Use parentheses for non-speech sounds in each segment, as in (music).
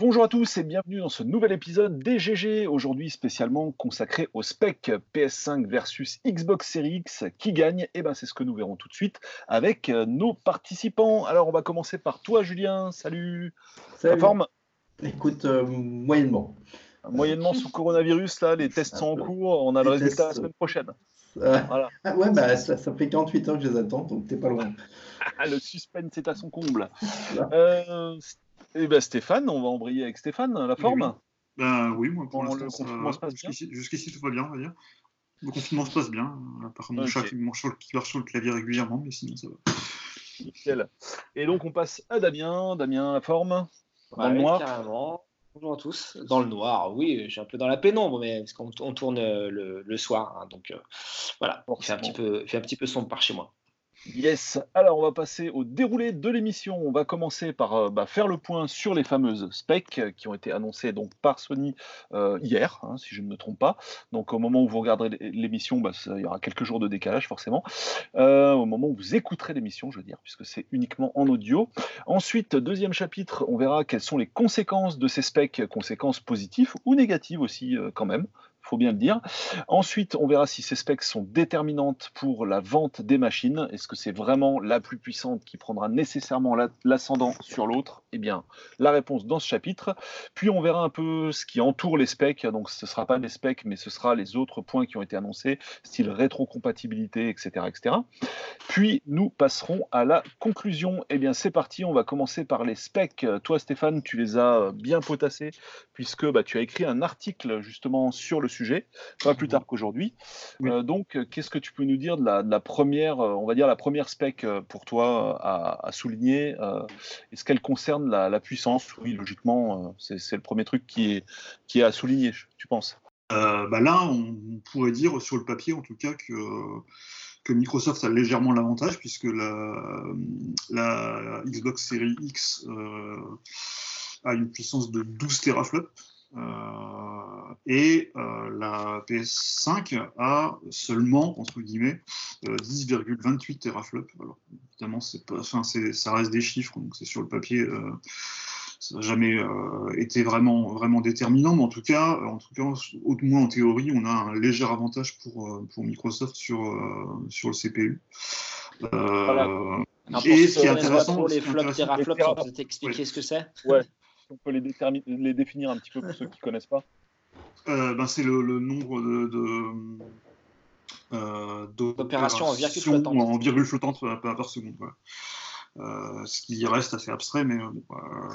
Bonjour à tous et bienvenue dans ce nouvel épisode DGG, aujourd'hui spécialement consacré au spec PS5 versus Xbox Series X. Qui gagne? Eh ben c'est ce que nous verrons tout de suite avec euh, nos participants. Alors on va commencer par toi Julien, salut, Salut. La forme? Écoute, euh, moyennement. Moyennement sous coronavirus, là, les tests sont en cours, on a le résultat la semaine prochaine. Euh, Voilà, (laughs) ah ouais, bah, ça, ça fait 48 heures que je les attends, donc t'es pas loin. (laughs) le suspense est à son comble. Euh, eh ben Stéphane, on va embrayer avec Stéphane, la forme oui. Ben oui, moi pour l'instant, le ça- confinement se passe bien jusqu'ici tout va bien, on va dire. Le confinement se passe bien, à part mon Ok. chat qui marche, sur le, qui marche sur le clavier régulièrement, mais sinon ça va. Nickel. Et donc on passe à Damien, Damien, la forme Dans le noir carrément. Bonjour à tous. Dans le noir, oui, je suis un peu dans la pénombre, mais parce qu'on on tourne euh, le, le soir, hein, donc euh, voilà, il fait un petit peu, il fait un petit peu sombre par chez moi. Yes. Alors, on va passer au déroulé de l'émission. On va commencer par euh, bah, faire le point sur les fameuses specs euh, qui ont été annoncées donc par Sony euh, hier, hein, si je ne me trompe pas. Donc, au moment où vous regarderez l'é- l'émission, bah, il y aura quelques jours de décalage forcément. Au moment où vous écouterez l'émission, je veux dire, puisque c'est uniquement en audio. Ensuite, deuxième chapitre, on verra quelles sont les conséquences de ces specs, conséquences positives ou négatives aussi quand même. Faut bien le dire. Ensuite, on verra si ces specs sont déterminantes pour la vente des machines. Est-ce que c'est vraiment la plus puissante qui prendra nécessairement la- l'ascendant sur l'autre? Eh bien, la réponse dans ce chapitre. Puis on verra un peu ce qui entoure les specs. Donc, ce ne sera pas les specs, mais ce sera les autres points qui ont été annoncés, style rétrocompatibilité, etc., etc. Puis nous passerons à la conclusion. Eh bien, c'est parti. On va commencer par les specs. Toi, Stéphane, tu les as bien potassés puisque bah, tu as écrit un article justement sur le sujet, pas plus tard qu'aujourd'hui. Oui. Euh, donc, qu'est-ce que tu peux nous dire de la, de la première, euh, on va dire la première spec euh, pour toi à, à souligner euh, Est-ce qu'elle concerne la, la puissance? Oui, logiquement, c'est le premier truc qui est, qui est à souligner, tu penses? Euh, bah là, on pourrait dire sur le papier en tout cas que, que Microsoft a légèrement l'avantage puisque la, la Xbox Series X euh, a une puissance de 12 teraflops et euh, la PS5 a seulement entre guillemets euh, 10,28 teraflops. Alors évidemment, c'est pas, enfin, c'est- ça reste des chiffres, donc c'est sur le papier. euh, ça n'a jamais euh, été vraiment, vraiment déterminant, mais en tout cas, en tout cas, au moins en théorie, on a un léger avantage pour, euh, pour Microsoft sur, euh, sur le CPU. Euh, Voilà. Pour et ce qui est intéressant, ce les flops, teraflops, expliquer ce que c'est. Ouais. On peut les, déterminer- les définir un petit peu pour ceux qui ne connaissent pas. euh, ben, c'est le, le nombre de, de euh, D'opérations en virgule flottante. en virgule flottante par, par seconde. voilà. Euh, ce qui reste assez abstrait, mais euh, bon, euh,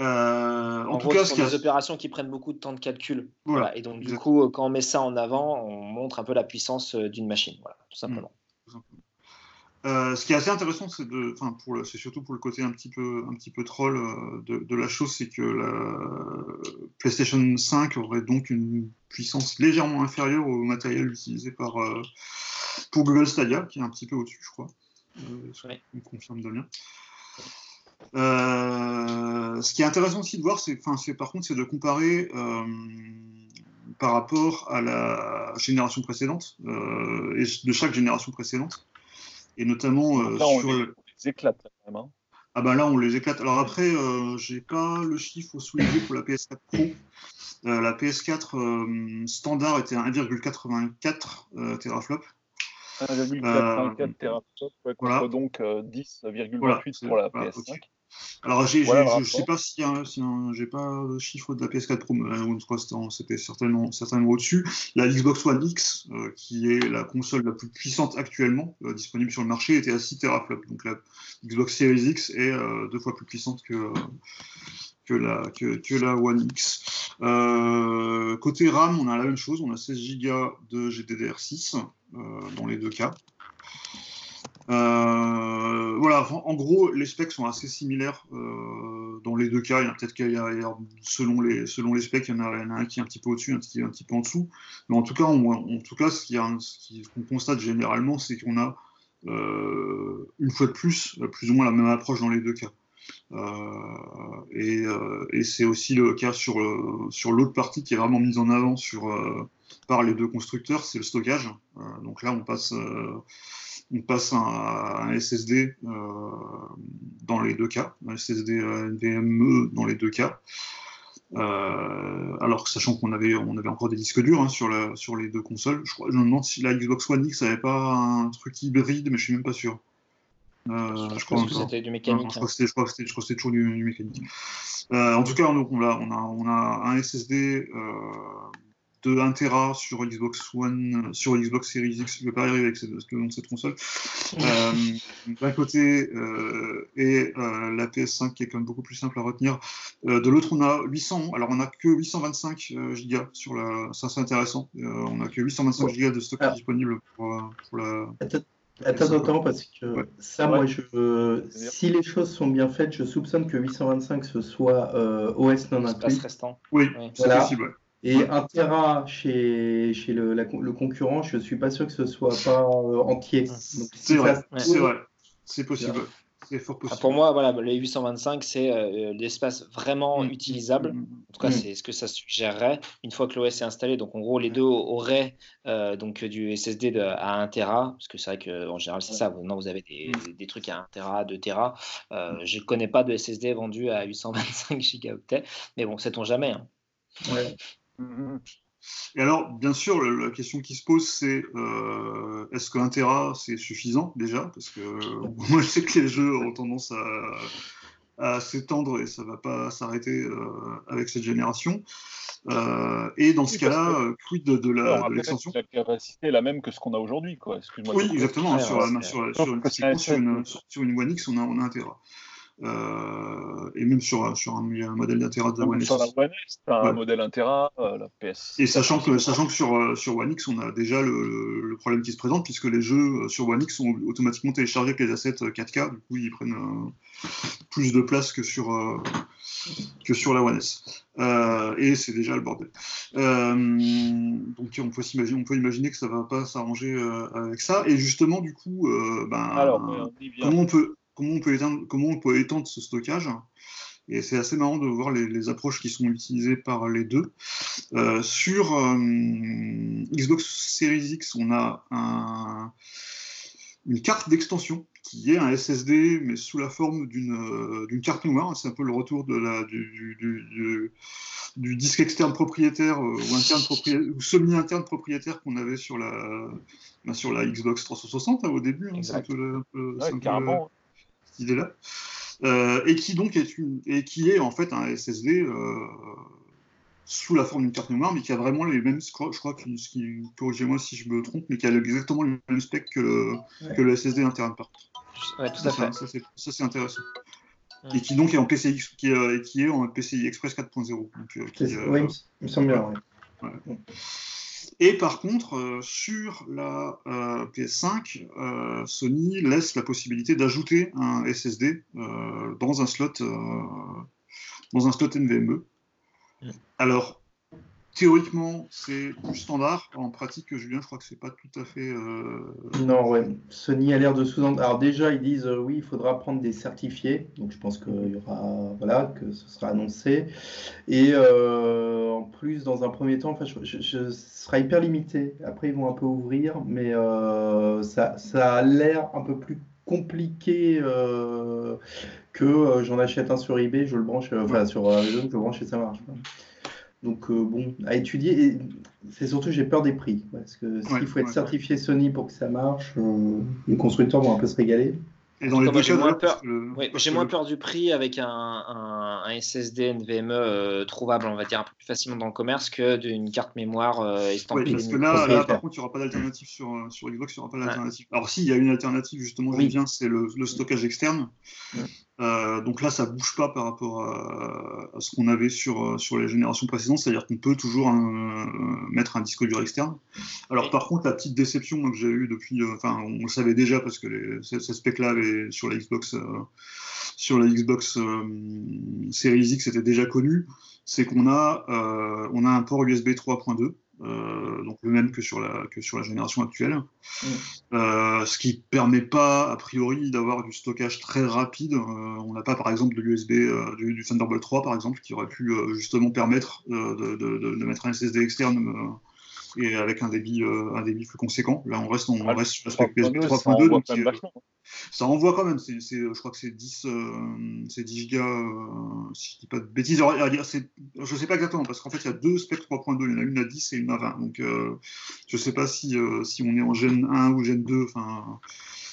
euh, en, En, tout gros, cas, ce sont des a- opérations qui prennent beaucoup de temps de calcul. Voilà, Voilà. Et donc, du coup, quand on met ça en avant, on montre un peu la puissance d'une machine. Voilà, tout simplement. Euh, ce qui est assez intéressant, c'est surtout pour le côté un petit peu, un petit peu troll euh, de, de la chose, c'est que la PlayStation 5 aurait donc une puissance légèrement inférieure au matériel utilisé par euh, pour Google Stadia, qui est un petit peu au-dessus, je crois. Confirme Damien. Ce qui est intéressant aussi de voir, c'est, par contre, c'est de comparer par rapport à la génération précédente et de chaque génération précédente, et notamment euh, Là, on sur les, le- on les éclate même. hein. ah ben là, on les éclate. Alors après, euh, j'ai pas le chiffre sous les yeux pour la PS4 Pro. Euh, la PS4 euh, standard était à 1,84 euh, teraflop. 1,84 teraflops, ouais, contre voilà. donc euh, 10,28 Voilà, pour la voilà, PS5. Alors j'ai, Voilà je sais rapport. pas si, hein, si hein, j'ai pas le chiffre de la PS4 Pro, mais euh, c'était en- c'était certainement, certainement au-dessus. La Xbox One X, euh, qui est la console la plus puissante actuellement euh, disponible sur le marché, était à 6 teraflops. Donc la Xbox Series X est euh, deux fois plus puissante que, que, la, que, que la One X. Euh, côté RAM, on a la même chose, on a 16 Go de GDDR6 euh, dans les deux cas. Euh, voilà, en, gros, les specs sont assez similaires euh, dans les deux cas. Il y a peut-être qu'il y a, selon les selon les specs, il y en a, un qui est un petit peu au-dessus, un qui un petit peu en dessous. Mais en tout cas, en tout cas, ce qu'on constate généralement, c'est qu'on a euh, une fois de plus, plus ou moins la même approche dans les deux cas. Et, c'est aussi le cas sur, sur l'autre partie qui est vraiment mise en avant par les deux constructeurs, c'est le stockage. Donc là, on passe on passe à un SSD dans les deux cas, un SSD NVMe dans les deux cas. alors que sachant qu'on avait, on avait encore des disques durs hein, sur, la, sur les deux consoles, je, crois, je me demande si la Xbox One X n'avait pas un truc hybride, mais je suis même pas sûr. je, crois que c'était du mécanique. je, crois que c'était toujours du, mécanique. en tout cas, on, on, a, on, a, on a un SSD de 1 Tera sur Xbox One, sur Xbox Series X, je vais pas arriver avec le nom de cette console. (laughs) Euh, d'un côté, euh, et euh, la PS5 qui est quand même beaucoup plus simple à retenir. de l'autre, on a 800, alors on n'a que 825 Go sur la, ça c'est intéressant. on a que 825 Go de stock disponible pour, la. Attends, attends, parce que ça, moi, je, si les choses sont bien faites, je soupçonne que 825 ce soit OS non inclus. restant. Oui, c'est possible. Et un Tera chez, chez le, le, concurrent, je ne suis pas sûr que ce soit pas euh, entier. C'est vrai, c'est vrai, c'est possible. C'est fort possible. Ah, pour moi, voilà, les 825, c'est euh, l'espace vraiment mm. utilisable. Mm. En tout cas, mm. c'est ce que ça suggérerait une fois que l'OS est installé. Donc, en gros, les deux auraient euh, donc du SSD de, à 1 Tera, parce que c'est vrai qu'en général, c'est ça. Maintenant, vous avez des, des, trucs à 1 Tera, 2 Tera. je ne connais pas de SSD vendu à 825 (laughs) gigaoctets, mais bon, sait-on jamais. Hein. Ouais. Et alors, bien sûr, la question qui se pose, c'est euh, est-ce qu'un Tera, c'est suffisant déjà? Parce que (laughs) moi, je sais que les jeux ont tendance à, s'étendre et ça ne va pas s'arrêter euh, avec cette génération. Euh, et dans ce cas-là, quid de, de l'extension? La capacité est la même que ce qu'on a aujourd'hui. Oui, exactement. sur, une, One X, on a, on a un Tera. Euh, et même sur, sur un, un modèle d'Intera de la One X. Sur la One X, un modèle Intera, euh, la PS. Et sachant que, sachant que sur, euh, sur One X, on a déjà le, le, problème qui se présente, puisque les jeux sur One X sont automatiquement téléchargés avec les assets 4K, du coup ils prennent plus de place que sur, que sur la One S. et c'est déjà le bordel. donc on peut, imaginer, on peut imaginer que ça va pas s'arranger avec ça. Et justement, du coup, ben, Alors, comment on peut comment on peut étendre, comment on peut étendre ce stockage. Et c'est assez marrant de voir les, approches qui sont utilisées par les deux. Euh, sur euh, Xbox Series X, on a une carte d'extension qui est un SSD, mais sous la forme d'une euh, carte mémoire. C'est un peu le retour de la, du, disque externe propriétaire ou, ou semi-interne propriétaire qu'on avait sur la, ben, sur la Xbox 360 hein, au début. Hein, carrément idée-là, euh, et qui donc est une, et qui est en fait un SSD euh, sous la forme d'une carte mémoire, mais qui a vraiment les mêmes, je crois, je crois que, corrigez-moi si je me trompe, mais qui a exactement le même spec que le, que le SSD interne par. Ouais, tout à fait. Ça, c'est intéressant. Et qui donc est en PCI, qui est, qui est en PCI Express 4.0. Euh, oui, il me semble bien. Ouais. Et par contre, euh, sur la euh, PS5, euh, Sony laisse la possibilité d'ajouter un SSD dans un slot dans un slot NVMe. Alors, théoriquement, c'est du standard. En pratique, Julien, je crois que c'est pas tout à fait. Euh, non, ouais. Sony a l'air de sous-entendre. Alors déjà, ils disent euh, oui, il faudra prendre des certifiés. Donc je pense qu'il y aura, voilà, que ce sera annoncé. Et euh, en plus, dans un premier temps, enfin, je, ce sera hyper limité. Après, ils vont un peu ouvrir, mais ça, ça a l'air un peu plus compliqué que j'en achète un sur eBay, je le branche, enfin sur Amazon, je le branche et ça marche. Donc euh, bon, à étudier. Et c'est surtout j'ai peur des prix. Parce que s'il faut être certifié Sony pour que ça marche, euh, les constructeurs vont un peu se régaler? Et dans les j'ai moins, peur, j'ai moins peur du prix avec un, un, SSD NVMe euh, trouvable, on va dire, un peu plus facilement dans le commerce que d'une carte mémoire estampée. Oui, parce que là, là par contre, il n'y aura pas d'alternative sur, sur Xbox, il n'y aura pas d'alternative. Alors si, il y a une alternative, justement, je viens, c'est le, le, stockage externe. Euh, donc là, ça bouge pas par rapport à, ce qu'on avait sur, euh, sur les générations précédentes, c'est-à-dire qu'on peut toujours euh, mettre un disque dur externe. Alors par contre, la petite déception que j'ai eue depuis, enfin, on le savait déjà parce que les, ces, specs-là sur la Xbox, sur la Xbox Series X, c'était déjà connu, c'est qu'on a, on a un port USB 3.2 euh, donc le même que sur la, que sur la génération actuelle. Mm. Euh, ce qui permet pas, a priori, d'avoir du stockage très rapide. Euh, on n'a pas, par exemple, de l'USB, du, Thunderbolt 3, par exemple, qui aurait pu justement permettre de, de, de, mettre un SSD externe et avec un débit, un débit plus conséquent. Là, on reste, on ah, reste sur l'aspect PS 3.2, donc ça envoie quand même. C'est, je crois que c'est 10, c'est 10 gigas, si je dis pas de bêtises. je sais pas exactement, parce qu'en fait, il y a deux specs 3.2, il y en a une à 10 et une à 20. Donc, je sais pas si, si on est en Gen 1 ou Gen 2. Enfin.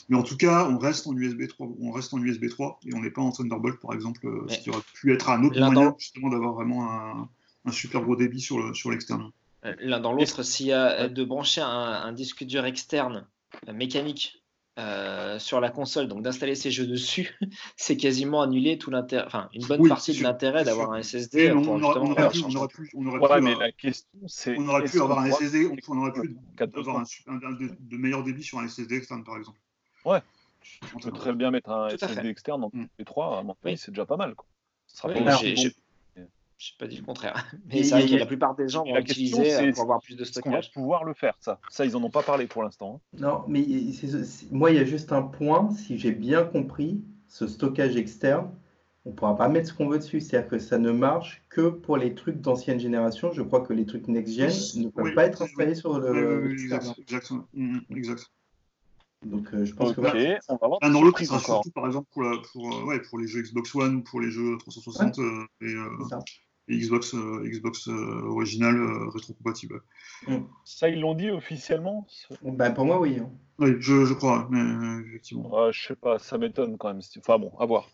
Mais en tout cas, on reste en USB 3, on reste en USB 3 et on n'est pas en Thunderbolt, par exemple, ce qui aurait pu être un autre moyen justement d'avoir vraiment un, un, super gros débit sur, l'externe. Euh, l'un dans l'autre, s'il y a de brancher un, disque dur externe euh, mécanique euh, sur la console, donc d'installer ces jeux dessus, (laughs) c'est quasiment annuler tout l'intérêt, enfin une bonne partie de l'intérêt d'avoir un SSD. on, aurait, pu, on aurait mais la question c'est. On aurait pu avoir un SSD, on aurait pu avoir un, de, de meilleur débit sur un SSD externe par exemple. Ouais, tu peux très bien mettre un SSD externe mm. P3, à mon avis, c'est déjà pas mal. Quoi. Ça sera pas j'ai, pas dit le contraire. (laughs) Mais c'est vrai que la plupart des gens vont l'utiliser euh, pour avoir plus de stockage. On va pouvoir le faire, ça? Ça, ils en ont pas parlé pour l'instant. Hein. Non, mais moi, il y a juste un point. Si j'ai bien compris, ce stockage externe, on ne pourra pas mettre ce qu'on veut dessus. C'est-à-dire que ça ne marche que pour les trucs d'ancienne génération. Je crois que les trucs next-gen ne peuvent pas être installés sur le. exactement. Mm, exact. Donc euh, je pense que on va voir. dans l'autre, il sera surtout par exemple pour, pour, euh, ouais, pour les jeux Xbox One ou pour les jeux 360 euh, et, et, Xbox, Xbox original rétrocompatible. Mm. Ça, ils l'ont dit officiellement bah, Pour moi, oui. Hein. Oui, je, je, crois, mais effectivement. Ah, je sais pas, ça m'étonne quand même. Enfin bon, à voir.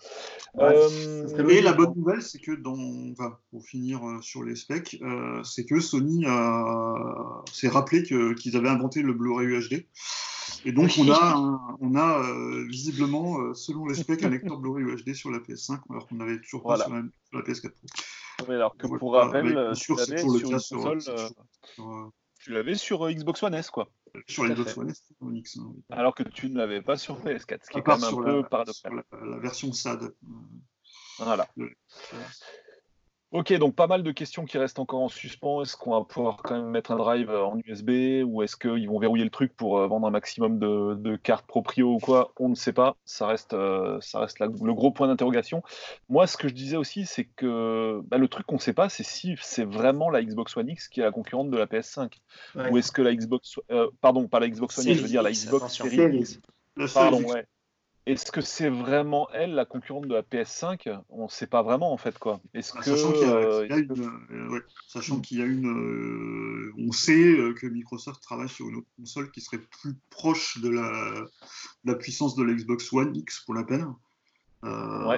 et la bonne nouvelle, c'est que dans, enfin, pour finir sur les specs, c'est que Sony s'est rappelé qu'ils avaient inventé le Blu-ray UHD. Et donc, on a, (laughs) on a euh, visiblement, euh, selon les specs, un lecteur Blu-ray UHD sur la PS5, alors qu'on n'avait toujours pas sur, la, PS4 Pro. alors que pour rappel, euh, sûr, tu l'avais sur, console, tu l'avais sur Xbox One S, quoi. Sur Xbox One S, X. Hein, alors que tu ne l'avais pas sur PS4, ce qui est quand même un peu paradoxal. La, la, version SAD. Voilà. Ok, donc pas mal de questions qui restent encore en suspens. Est-ce qu'on va pouvoir quand même mettre un drive euh, en USB ou est-ce qu'ils vont verrouiller le truc pour euh, vendre un maximum de, cartes proprio ou quoi? On ne sait pas. Ça reste, euh, ça reste le gros point d'interrogation. Moi, ce que je disais aussi, c'est que bah, le truc qu'on ne sait pas, c'est si c'est vraiment la Xbox One X qui est la concurrente de la PS5 ou est-ce que la Xbox, pardon, pas la Xbox One X, je veux dire la Xbox Series. Pardon, ouais. Est-ce que c'est vraiment elle la concurrente de la PS5 On ne sait pas vraiment en fait quoi. Est-ce que sachant qu'il y, a, une, sachant qu'il y a une, euh, on sait euh, que Microsoft travaille sur une autre console qui serait plus proche de la, la puissance de la Xbox One X pour la peine. Euh, ouais.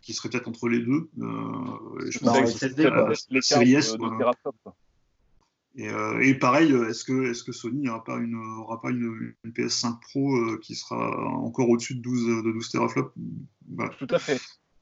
Qui serait peut-être entre les deux. je pense que c'est la, série S. Euh, et, pareil, euh, est-ce que, Sony n'aura pas une, aura pas une, PS5 Pro euh, qui sera encore au-dessus de 12, de 12 teraflops? Bah. Tout à fait.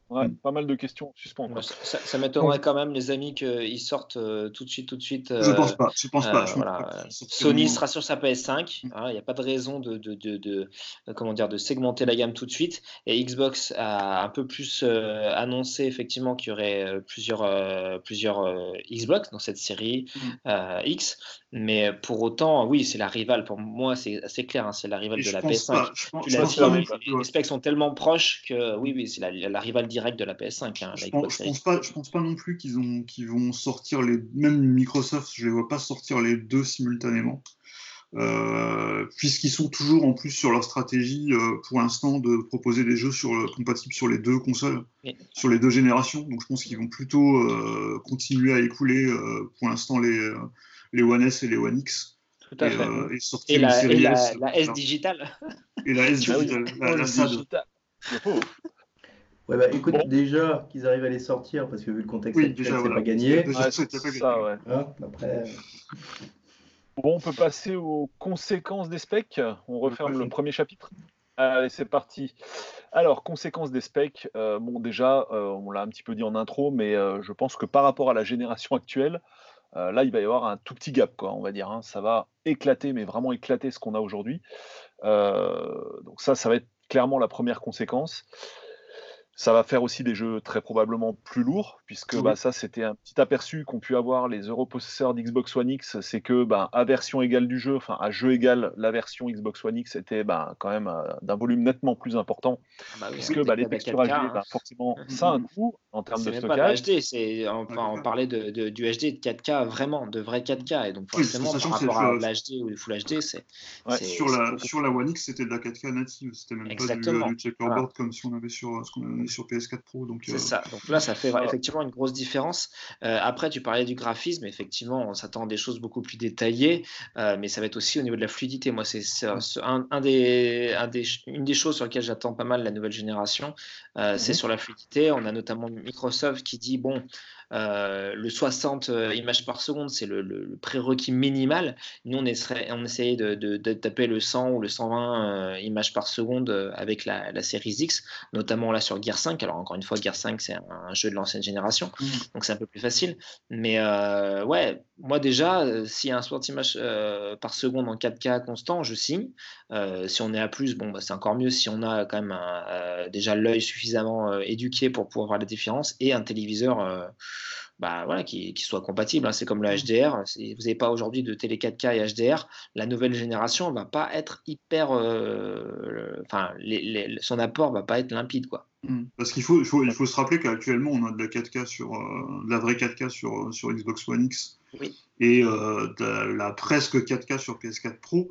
Ouais, mm. pas mal de questions suspens. Ça, m'étonnerait quand même, les amis, qu'ils sortent euh, tout de suite, tout de suite. je pense pas. Je pense pas. Euh, Sony sera sur sa PS5. Il n'y a pas de raison de, de, de, comment dire, de segmenter la gamme tout de suite. Et Xbox a un peu plus euh, annoncé effectivement qu'il y aurait plusieurs, plusieurs Xbox dans cette série mm. X. Mais pour autant, oui, c'est la rivale. Pour moi, c'est assez clair. Hein, c'est la rivale de la PS5. les, specs sont tellement proches que oui, oui, c'est la, la rivale direct de la PS5. Hein, je, pense, pense, pas, je pense pas non plus qu'ils ont, qu'ils vont sortir les. Même Microsoft, je les vois pas sortir les deux simultanément. Euh, puisqu'ils sont toujours en plus sur leur stratégie euh, pour l'instant de proposer des jeux sur, compatibles sur les deux consoles, sur les deux générations. Donc je pense qu'ils vont plutôt euh, continuer à écouler pour l'instant les, les One S et les One X. Tout à fait. et sortir la, série la, S, la S digitale. Et la S (laughs) ah digitale. la, la, Ouais, bah écoute, déjà qu'ils arrivent à les sortir, parce que vu le contexte oui, c'est pas gagné. ça, ouais. Hein, après... Bon, on peut passer aux conséquences des specs. On referme le premier chapitre. Allez, c'est parti. Alors, conséquences des specs. Euh, bon, déjà, euh, on l'a un petit peu dit en intro, mais euh, je pense que par rapport à la génération actuelle, là, il va y avoir un tout petit gap, quoi, on va dire. Hein. Ça va éclater, mais vraiment éclater ce qu'on a aujourd'hui. donc ça, ça va être clairement la première conséquence. Ça va faire aussi des jeux très probablement plus lourds, puisque bah, ça, c'était un petit aperçu qu'ont pu avoir les europossesseurs d'Xbox One X, c'est que bah, à version égale du jeu, enfin à jeu égal, la version Xbox One X était bah, quand même euh, d'un volume nettement plus important, ah puisque les textures HD, hein. forcément, (laughs) ça a un coût en termes de stockage. Pas HD, enfin, on parlait de, du HD de 4K, vraiment, de vrai 4K, et donc forcément, par rapport à l'HD ou le Full HD, c'est... sur, la, sur la One X, c'était de la 4K native, c'était même pas du, du checkerboard comme si on avait sur, ce qu'on sur PS4 Pro. C'est euh, ça, donc là, ça fait effectivement une grosse différence. Euh, après, tu parlais du graphisme, effectivement, on s'attend à des choses beaucoup plus détaillées, euh, mais ça va être aussi au niveau de la fluidité. Moi, c'est un, des, une des choses sur lesquelles j'attends pas mal la nouvelle génération, c'est mhm. sur la fluidité. On a notamment Microsoft qui dit, bon, euh, le 60 euh, images par seconde, c'est le, prérequis minimal. Nous, on, essaierait, on essayait de, taper le 100 ou le 120 euh, images par seconde avec la, série X, notamment là sur Gear 5. Alors, encore une fois, Gear 5, c'est un, jeu de l'ancienne génération, mmh. donc c'est un peu plus facile. Mais ouais, moi déjà, s'il y a un 60 images par seconde en 4K constant, je signe. Si on est à plus, bon, bah, c'est encore mieux si on a quand même déjà l'œil suffisamment éduqué pour pouvoir voir la différence et un téléviseur bah, voilà, qui, qui soit compatible. Hein. C'est comme le HDR. Mmh. Si vous n'avez pas aujourd'hui de télé 4K et HDR, la nouvelle génération va pas être hyper. Euh, enfin, son apport va pas être limpide. Quoi. Mmh. Parce qu'il faut, il faut, il faut, se rappeler qu'actuellement, on a de la 4K sur, euh, la vraie 4K sur, sur Xbox One X et euh, de la presque 4K sur PS4 Pro.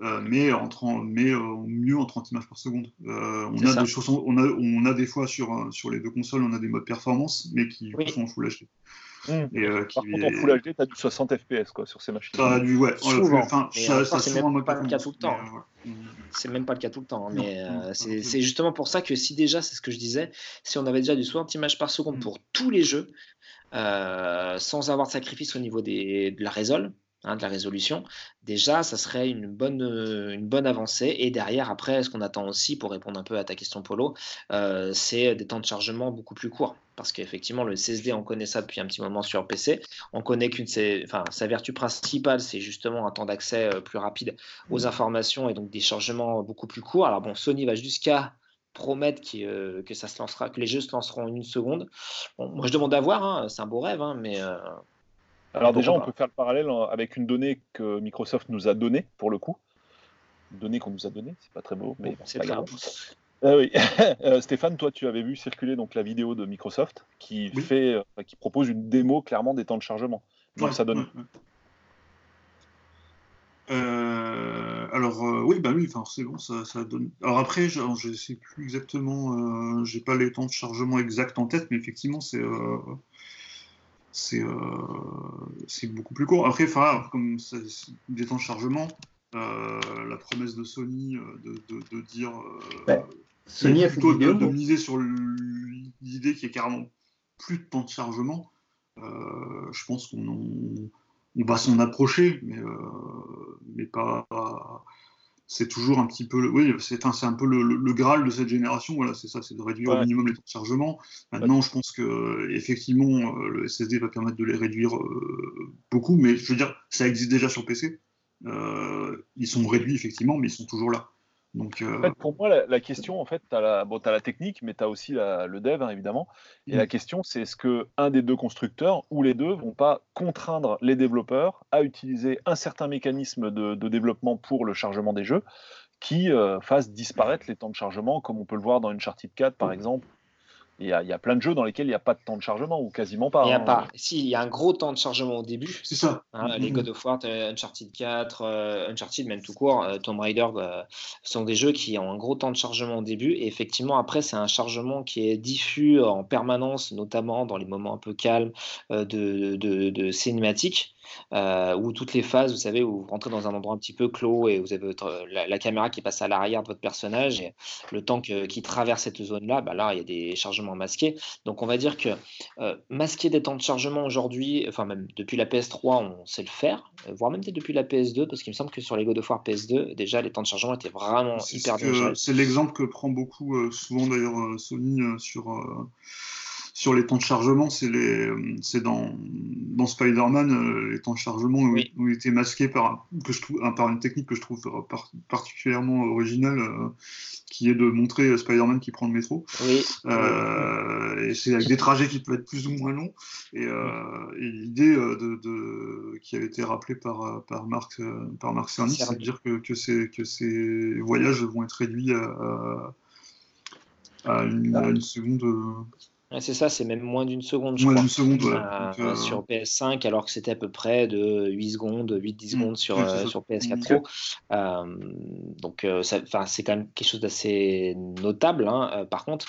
Mais, en, mais mieux en 30 images par seconde. on, a des choses, on, a, on a des fois sur, sur les deux consoles, on a des modes performance, mais qui sont en Full HD. Mmh. Et, euh, Par contre, en Full HD, tu as du 60 FPS quoi, sur ces machines. As du, ouais, souvent. Enfin, ça, ça c'est même pas le cas tout le temps. C'est même pas le cas tout le temps. mais euh, c'est justement pour ça que si déjà, c'est ce que je disais, si on avait déjà du 60 images par seconde mmh. pour tous les jeux, euh, sans avoir de sacrifice au niveau des, de la résol, Hein, de la résolution, déjà, ça serait une bonne, euh, une bonne avancée. Et derrière, après, ce qu'on attend aussi, pour répondre un peu à ta question, Polo, euh, c'est des temps de chargement beaucoup plus courts. Parce qu'effectivement, le CSD, on connaît ça depuis un petit moment sur PC. On connaît qu'une, enfin, sa vertu principale, c'est justement un temps d'accès euh, plus rapide aux mmh. informations et donc des chargements beaucoup plus courts. Alors bon, Sony va jusqu'à promettre que ça se lancera, que les jeux se lanceront en une seconde. moi, je demande à voir. Hein, c'est un beau rêve, hein, mais alors déjà, on peut faire le parallèle avec une donnée que Microsoft nous a donnée, pour le coup. Une donnée qu'on nous a donnée, c'est pas très beau, mais c'est pas grave. Ah oui. (laughs) Euh, Stéphane, toi, tu avais vu circuler donc la vidéo de Microsoft qui fait, euh, qui propose une démo clairement des temps de chargement. Donc ça donne. Euh, alors oui, bah oui, c'est bon, ça, ça, donne. Alors après, je, ne sais plus exactement, j'ai pas les temps de chargement exacts en tête, mais effectivement, c'est c'est beaucoup plus court. Après, comme des temps de chargement, euh, la promesse de Sony euh, de, dire. Sony a plutôt de, miser sur l'idée qu'il y a carrément plus de temps de chargement. je pense qu'on va s'en approcher, mais, mais pas c'est toujours un petit peu, oui, c'est un, un, peu le, graal de cette génération. Voilà, c'est ça, c'est de réduire au minimum les temps de chargement. Maintenant, je pense que effectivement, euh, le SSD va permettre de les réduire euh, beaucoup, mais je veux dire, ça existe déjà sur PC. Euh, ils sont réduits effectivement, mais ils sont toujours là. Donc, euh, pour moi, la, question, en fait, tu as, la, bon, as la technique, mais tu as aussi le dev, hein, évidemment. Et la mm. question, c'est est-ce qu'un des deux constructeurs ou les deux vont pas contraindre les développeurs à utiliser un certain mécanisme de, développement pour le chargement des jeux qui euh, fasse disparaître les temps de chargement, comme on peut le voir dans Uncharted 4, par exemple, il y, a, plein de jeux dans lesquels il n'y a pas de temps de chargement ou quasiment pas. Il n'y a hein. pas. Si, il y a un gros temps de chargement au début. C'est ça. Hein, les God of War, Uncharted 4, euh, Uncharted même tout court, euh, Tomb Raider euh, sont des jeux qui ont un gros temps de chargement au début. Et effectivement, après, c'est un chargement qui est diffus en permanence, notamment dans les moments un peu calmes de, de, de cinématique euh, où toutes les phases, vous savez, où vous rentrez dans un endroit un petit peu clos et vous avez votre, la, caméra qui passe à l'arrière de votre personnage et le temps qui traverse cette zone-là, bah là, il y a des chargements masqués. Donc, on va dire que euh, masquer des temps de chargement aujourd'hui, enfin, même depuis la PS3, on sait le faire, euh, voire même peut-être depuis la PS2, parce qu'il me semble que sur les God of War PS2, déjà, les temps de chargement étaient vraiment hyper bien C'est l'exemple que prend beaucoup, euh, souvent d'ailleurs, Sony sur sur les temps de chargement, c'est dans, dans Spider-Man, les temps de chargement ont, été masqués par, que je trouve, par une technique que je trouve particulièrement originale, qui est de montrer Spider-Man qui prend le métro. Oui. et c'est avec des trajets qui peuvent être plus ou moins longs. Et, l'idée de, qui avait été rappelée par, par Marc, par Marc Cerny, c'est de dire que, que, ces, que ces voyages vont être réduits à à une, seconde. Euh. c'est ça, c'est même moins d'une seconde, je moins d'une seconde, euh, euh, sur PS5, alors que c'était à peu près de 8 secondes, 8-10 mm. secondes sur, sur PS4 Pro. donc, c'est quand même quelque chose d'assez notable. Hein. par contre,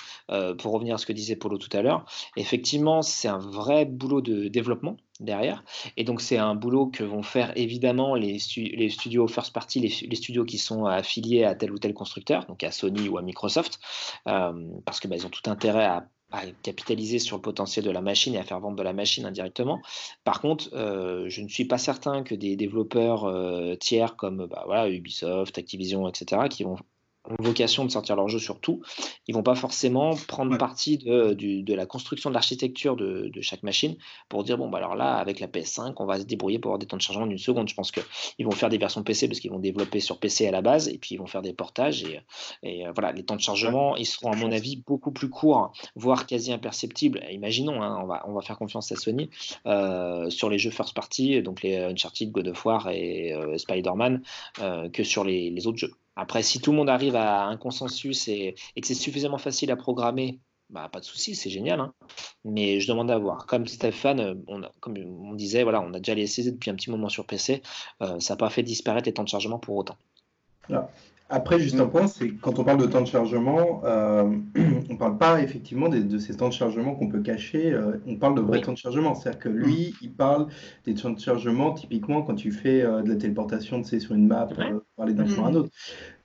pour revenir à ce que disait Polo tout à l'heure, effectivement, c'est un vrai boulot de développement derrière. Et donc, c'est un boulot que vont faire évidemment les, les studios first party, les, studios qui sont affiliés à tel ou tel constructeur, donc à Sony ou à Microsoft, euh, parce que bah, ils ont tout intérêt à, capitaliser sur le potentiel de la machine et à faire vendre de la machine indirectement. Par contre, euh, je ne suis pas certain que des développeurs euh, tiers comme bah, Ubisoft, Activision, etc., qui vont ont vocation de sortir leur jeu sur tout, ils vont pas forcément prendre parti de, de, la construction de l'architecture de, de, chaque machine pour dire bon bah alors là avec la PS5 on va se débrouiller pour avoir des temps de chargement d'une seconde. Je pense qu'ils vont faire des versions PC parce qu'ils vont développer sur PC à la base et puis ils vont faire des portages et, et euh, voilà les temps de chargement ils seront à mon avis beaucoup plus courts, voire quasi imperceptibles. Imaginons hein, on va on va faire confiance à Sony euh, sur les jeux first party donc les Uncharted, God of War et euh, Spider-Man que sur les, les autres jeux. Après, si tout le monde arrive à un consensus et, que c'est suffisamment facile à programmer, bah, pas de souci, c'est génial. Hein. Mais je demande à voir. Comme Stéphane, on comme on disait, voilà, on a déjà les SSD depuis un petit moment sur PC. Euh, ça n'a pas fait disparaître les temps de chargement pour autant. Après, juste un point, c'est quand on parle de temps de chargement, euh, (clears throat) on ne parle pas effectivement de, ces temps de chargement qu'on peut cacher, euh, on parle de vrais temps de chargement. C'est-à-dire que lui, il parle des temps de chargement typiquement quand tu fais euh, de la téléportation tu sais, sur une map, pour aller d'un point à un autre.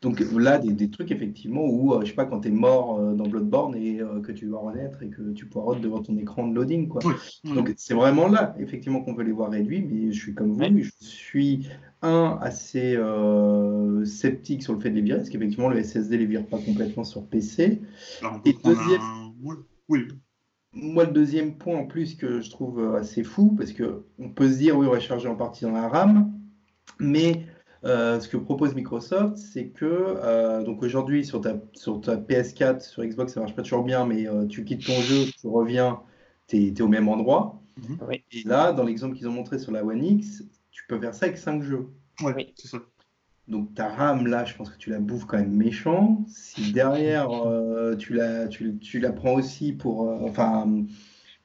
Donc là, des, trucs effectivement où, je sais pas, quand tu es mort dans Bloodborne et que tu vas renaître et que tu poireautes devant ton écran de loading. Quoi. Donc c'est vraiment là, effectivement, qu'on veut les voir réduits, mais je suis comme vous, je suis un, assez euh, sceptique sur le fait de les virer, parce qu'effectivement, le SSD les vire pas complètement sur PC. et deuxième, oui. Moi, le deuxième point en plus que je trouve euh, assez fou, parce qu'on peut se dire, oui, on va charger en partie dans la RAM, mais euh, ce que propose Microsoft, c'est que donc aujourd'hui sur ta, sur ta PS4, sur Xbox, ça marche pas toujours bien, mais tu quittes ton jeu, tu reviens, tu es, au même endroit. Mhm. Et là, dans l'exemple qu'ils ont montré sur la One X, tu peux faire ça avec 5 jeux. oui, c'est ça. Donc ta RAM, là, je pense que tu la bouffes quand même méchant. Si derrière, (laughs) euh, tu, la, tu, tu, la prends aussi pour... Euh, enfin,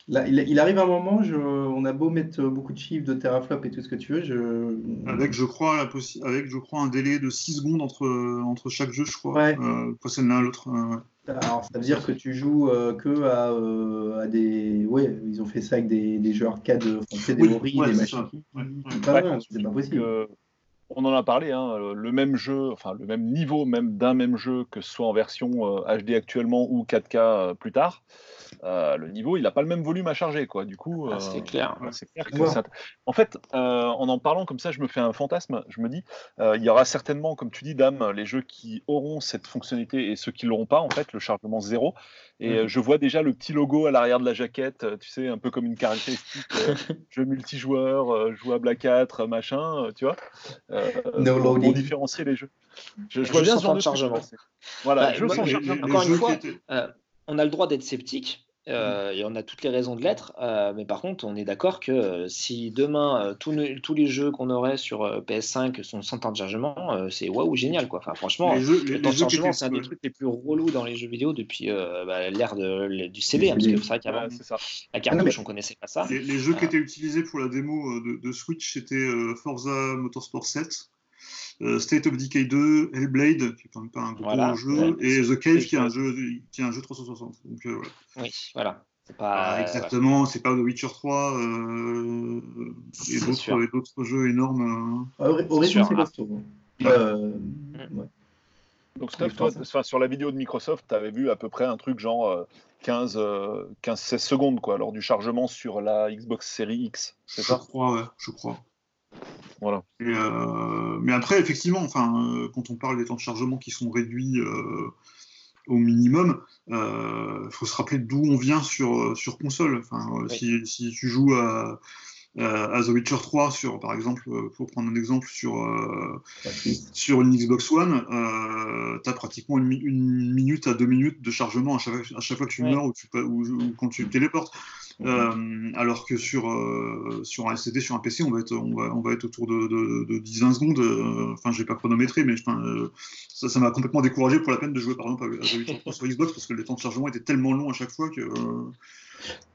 là, il, arrive un moment, je, on a beau mettre beaucoup de chiffres, de teraflop et tout ce que tu veux. Je... Avec, je crois, la avec, je crois, un délai de 6 secondes entre, entre chaque jeu, je crois. Ouais. Euh, passer de l'un à l'autre. Alors, ça veut dire que tu joues euh, que à, euh, à, des. Ouais, ils ont fait ça avec des, des jeux arcade, enfin, des oui, des machines. C'est pas, c'est pas possible. on en a parlé, hein, le même jeu, enfin le même niveau même d'un même jeu, que ce soit en version HD euh, actuellement ou 4K plus tard, euh, le niveau, il n'a pas le même volume à charger, quoi. Du coup, ah, c'est clair. clair que ça... En fait, euh, en en parlant comme ça, je me fais un fantasme. Je me dis, euh, il y aura certainement, comme tu dis, Dame, les jeux qui auront cette fonctionnalité et ceux qui l'auront pas, en fait, le chargement zéro. Et mhm. je vois déjà le petit logo à l'arrière de la jaquette, tu sais, un peu comme une caractéristique (laughs) jeu multijoueur, jouable à 4, machin, tu vois. no pour, différencier les jeux. Je, vois bien ce genre de chargement. Voilà, bah, chargement. Encore une fois, on a le droit d'être sceptique. Euh, et on a toutes les raisons de l'être, euh, mais par contre, on est d'accord que euh, si demain tous, les jeux qu'on aurait sur PS5 sont sans temps de chargement, c'est waouh, génial quoi. Enfin, franchement, le temps de chargement, c'est un des trucs les plus relous dans les jeux vidéo depuis bah, l'ère du CD, hein, parce que c'est vrai qu'avant, la cartouche, on connaissait pas ça. Les, jeux qui étaient utilisés pour la démo de, de Switch, c'était Forza Motorsport 7. Euh, State of Decay 2, Hellblade, qui est quand même pas un gros jeu, et The Cave, qui est, un jeu, qui est un jeu 360. Donc, euh, Oui, voilà. Pas, ah, exactement, c'est pas The Witcher 3 euh, et d'autres jeux énormes. Horizon, c'est costaud. Donc, Steph, toi, sur la vidéo de Microsoft, tu avais vu à peu près un truc genre 15, 15 16 secondes quoi, lors du chargement sur la Xbox Series X, c'est ça? Je crois, ouais, je crois. Voilà. Euh, mais après, effectivement, enfin, euh, quand on parle des temps de chargement qui sont réduits euh, au minimum, il faut se rappeler d'où on vient sur, sur console. Enfin, si, si, tu joues à, à The Witcher 3, sur, par exemple, pour prendre un exemple sur, sur une Xbox One, tu as pratiquement une, minute à deux minutes de chargement à chaque, à chaque fois que tu meurs ou, ou, quand tu téléportes. Euh, alors que sur, euh, sur un LCD, sur un PC, on va être, on va, on va être autour de, de, 10-20 secondes. Euh, enfin, j'ai pas chronométré, mais ça m'a complètement découragé pour la peine de jouer par exemple à The Witcher 3 sur Xbox parce que les temps de chargement étaient tellement longs à chaque fois que.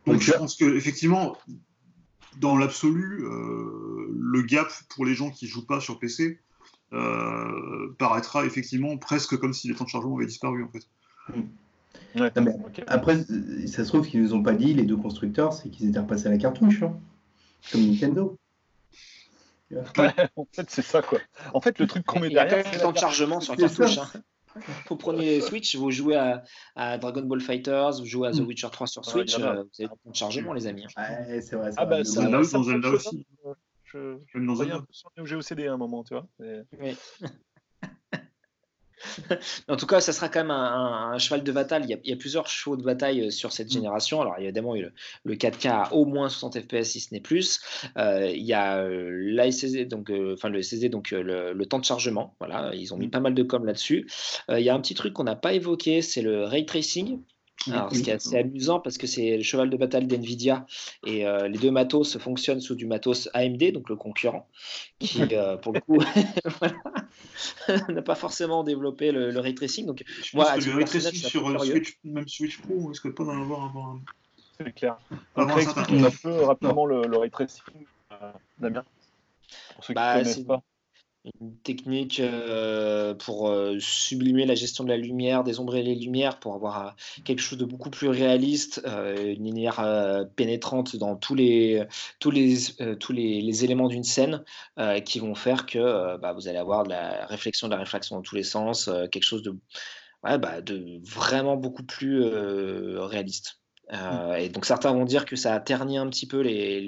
donc je pense que effectivement, dans l'absolu, le gap pour les gens qui jouent pas sur PC paraîtra effectivement presque comme si les temps de chargement avaient disparu en fait. Mm. Après, ça se trouve qu'ils nous ont pas dit, les deux constructeurs, c'est qu'ils étaient repassés à la cartouche, hein. comme Nintendo. en fait, c'est ça, quoi. En fait, le truc qu'on met derrière. Y a temps de chargement sur cartouche. Hein. (laughs) Vous prenez Switch, vous jouez à, Dragon Ball Fighters, vous jouez à The mm. Witcher 3 sur Switch, euh, vous avez temps de chargement, les amis. Hein. Ouais, c'est vrai. Ah, bah, ça, dans Zelda aussi. Je, je, je, je, j'ai OCD à un moment, tu vois. Oui. En tout cas, ça sera quand même un, cheval de bataille. Il y, a, plusieurs chevaux de bataille euh, sur cette mm. génération. Alors, évidemment, le, le 4K à au moins 60 FPS, si ce n'est plus. Euh, il y a euh, donc, enfin le SSD, donc le, temps de chargement. Voilà, ils ont mis mm. pas mal de com là-dessus. il y a un petit truc qu'on n'a pas évoqué, c'est le ray tracing. Alors, ce qui est assez amusant parce que c'est le cheval de bataille d'NVIDIA et euh, les deux matos fonctionnent sous du matos AMD, donc le concurrent, qui (laughs) euh, pour le coup (laughs) (laughs) n'a pas forcément développé le, ray tracing. Donc, je pense que le ray tracing sur euh, Switch, même Switch Pro, on risque pas d'en avoir avant. C'est clair. Après, explique un peu rapidement le, le, ray tracing, Damien, pour ceux qui ne bah, connaissent pas une technique euh, pour euh, sublimer la gestion de la lumière, désombrer les lumières, pour avoir euh, quelque chose de beaucoup plus réaliste, une lumière pénétrante dans tous les, tous les, tous éléments d'une scène qui vont faire que bah, vous allez avoir de la réflexion, de la réflexion dans tous les sens, quelque chose bah, de vraiment beaucoup plus réaliste. Mmh. Euh, et donc certains vont dire que ça a terni un petit peu les,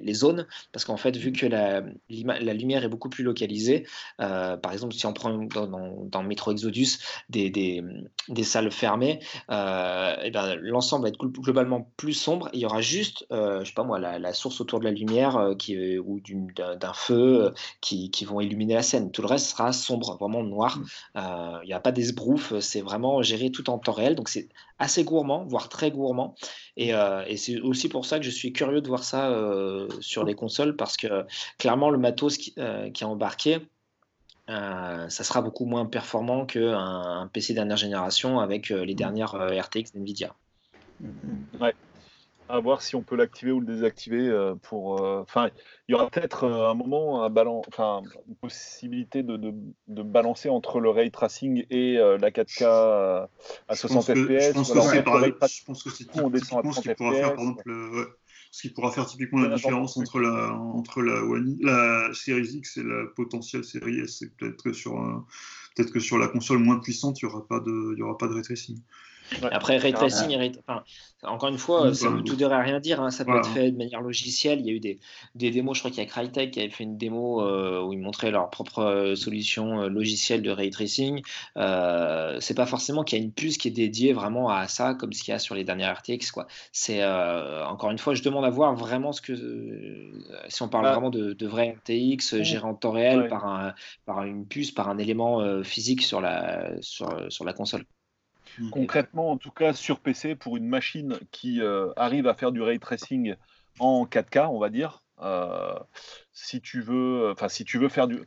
les, zones, parce qu'en fait, vu que la, la, lumière est beaucoup plus localisée, euh, par exemple, si on prend dans, dans, Metro Exodus des, des, des salles fermées, euh, ben, l'ensemble va être globalement plus sombre. Il y aura juste, je sais pas moi, la, source autour de la lumière qui, ou d'un feu qui, qui, vont illuminer la scène. Tout le reste sera sombre, vraiment noir. Mmh. Il n'y a pas d'esbrouf, c'est vraiment géré tout en temps réel. Donc c'est assez gourmand, voire très gourmand. Euh, et, c'est aussi pour ça que je suis curieux de voir ça euh, sur les consoles, parce que clairement, le matos qui, euh, qui est embarqué, ça sera beaucoup moins performant qu'un un PC dernière génération avec les dernières RTX NVIDIA. Ouais à voir si on peut l'activer ou le désactiver euh, pour. Euh, enfin, il y aura peut-être euh, un moment un enfin, une possibilité de, de, de, balancer entre le ray tracing et la 4K à 60 FPS. je pense que c'est typiquement ce qui pourra faire, par exemple, ce qui pourra faire typiquement la différence entre la entre la, la série X et la potentielle série S. C'est peut-être que sur peut-être que sur la console moins puissante, il n'y aura pas de il y aura pas de ray tracing. Après, ray tracing, encore une fois, ça ne tout devrait rien dire. Hein. Ça peut être fait de manière logicielle. Il y a eu des, des démos, je crois qu'il y a Crytek qui avait fait une démo euh, où ils montraient leur propre euh, solution euh, logicielle de ray tracing. Euh, c'est pas forcément qu'il y a une puce qui est dédiée vraiment à ça, comme ce qu'il y a sur les dernières RTX. Quoi. C'est, encore une fois, je demande à voir vraiment ce que. si on parle vraiment de, de vrai RTX géré en temps réel par, un, par une puce, par un élément physique sur la, sur, sur la console. Mmh. Concrètement, en tout cas, sur PC, pour une machine qui euh, arrive à faire du ray tracing en 4K, on va dire, euh, si tu veux, enfin, si tu veux faire du,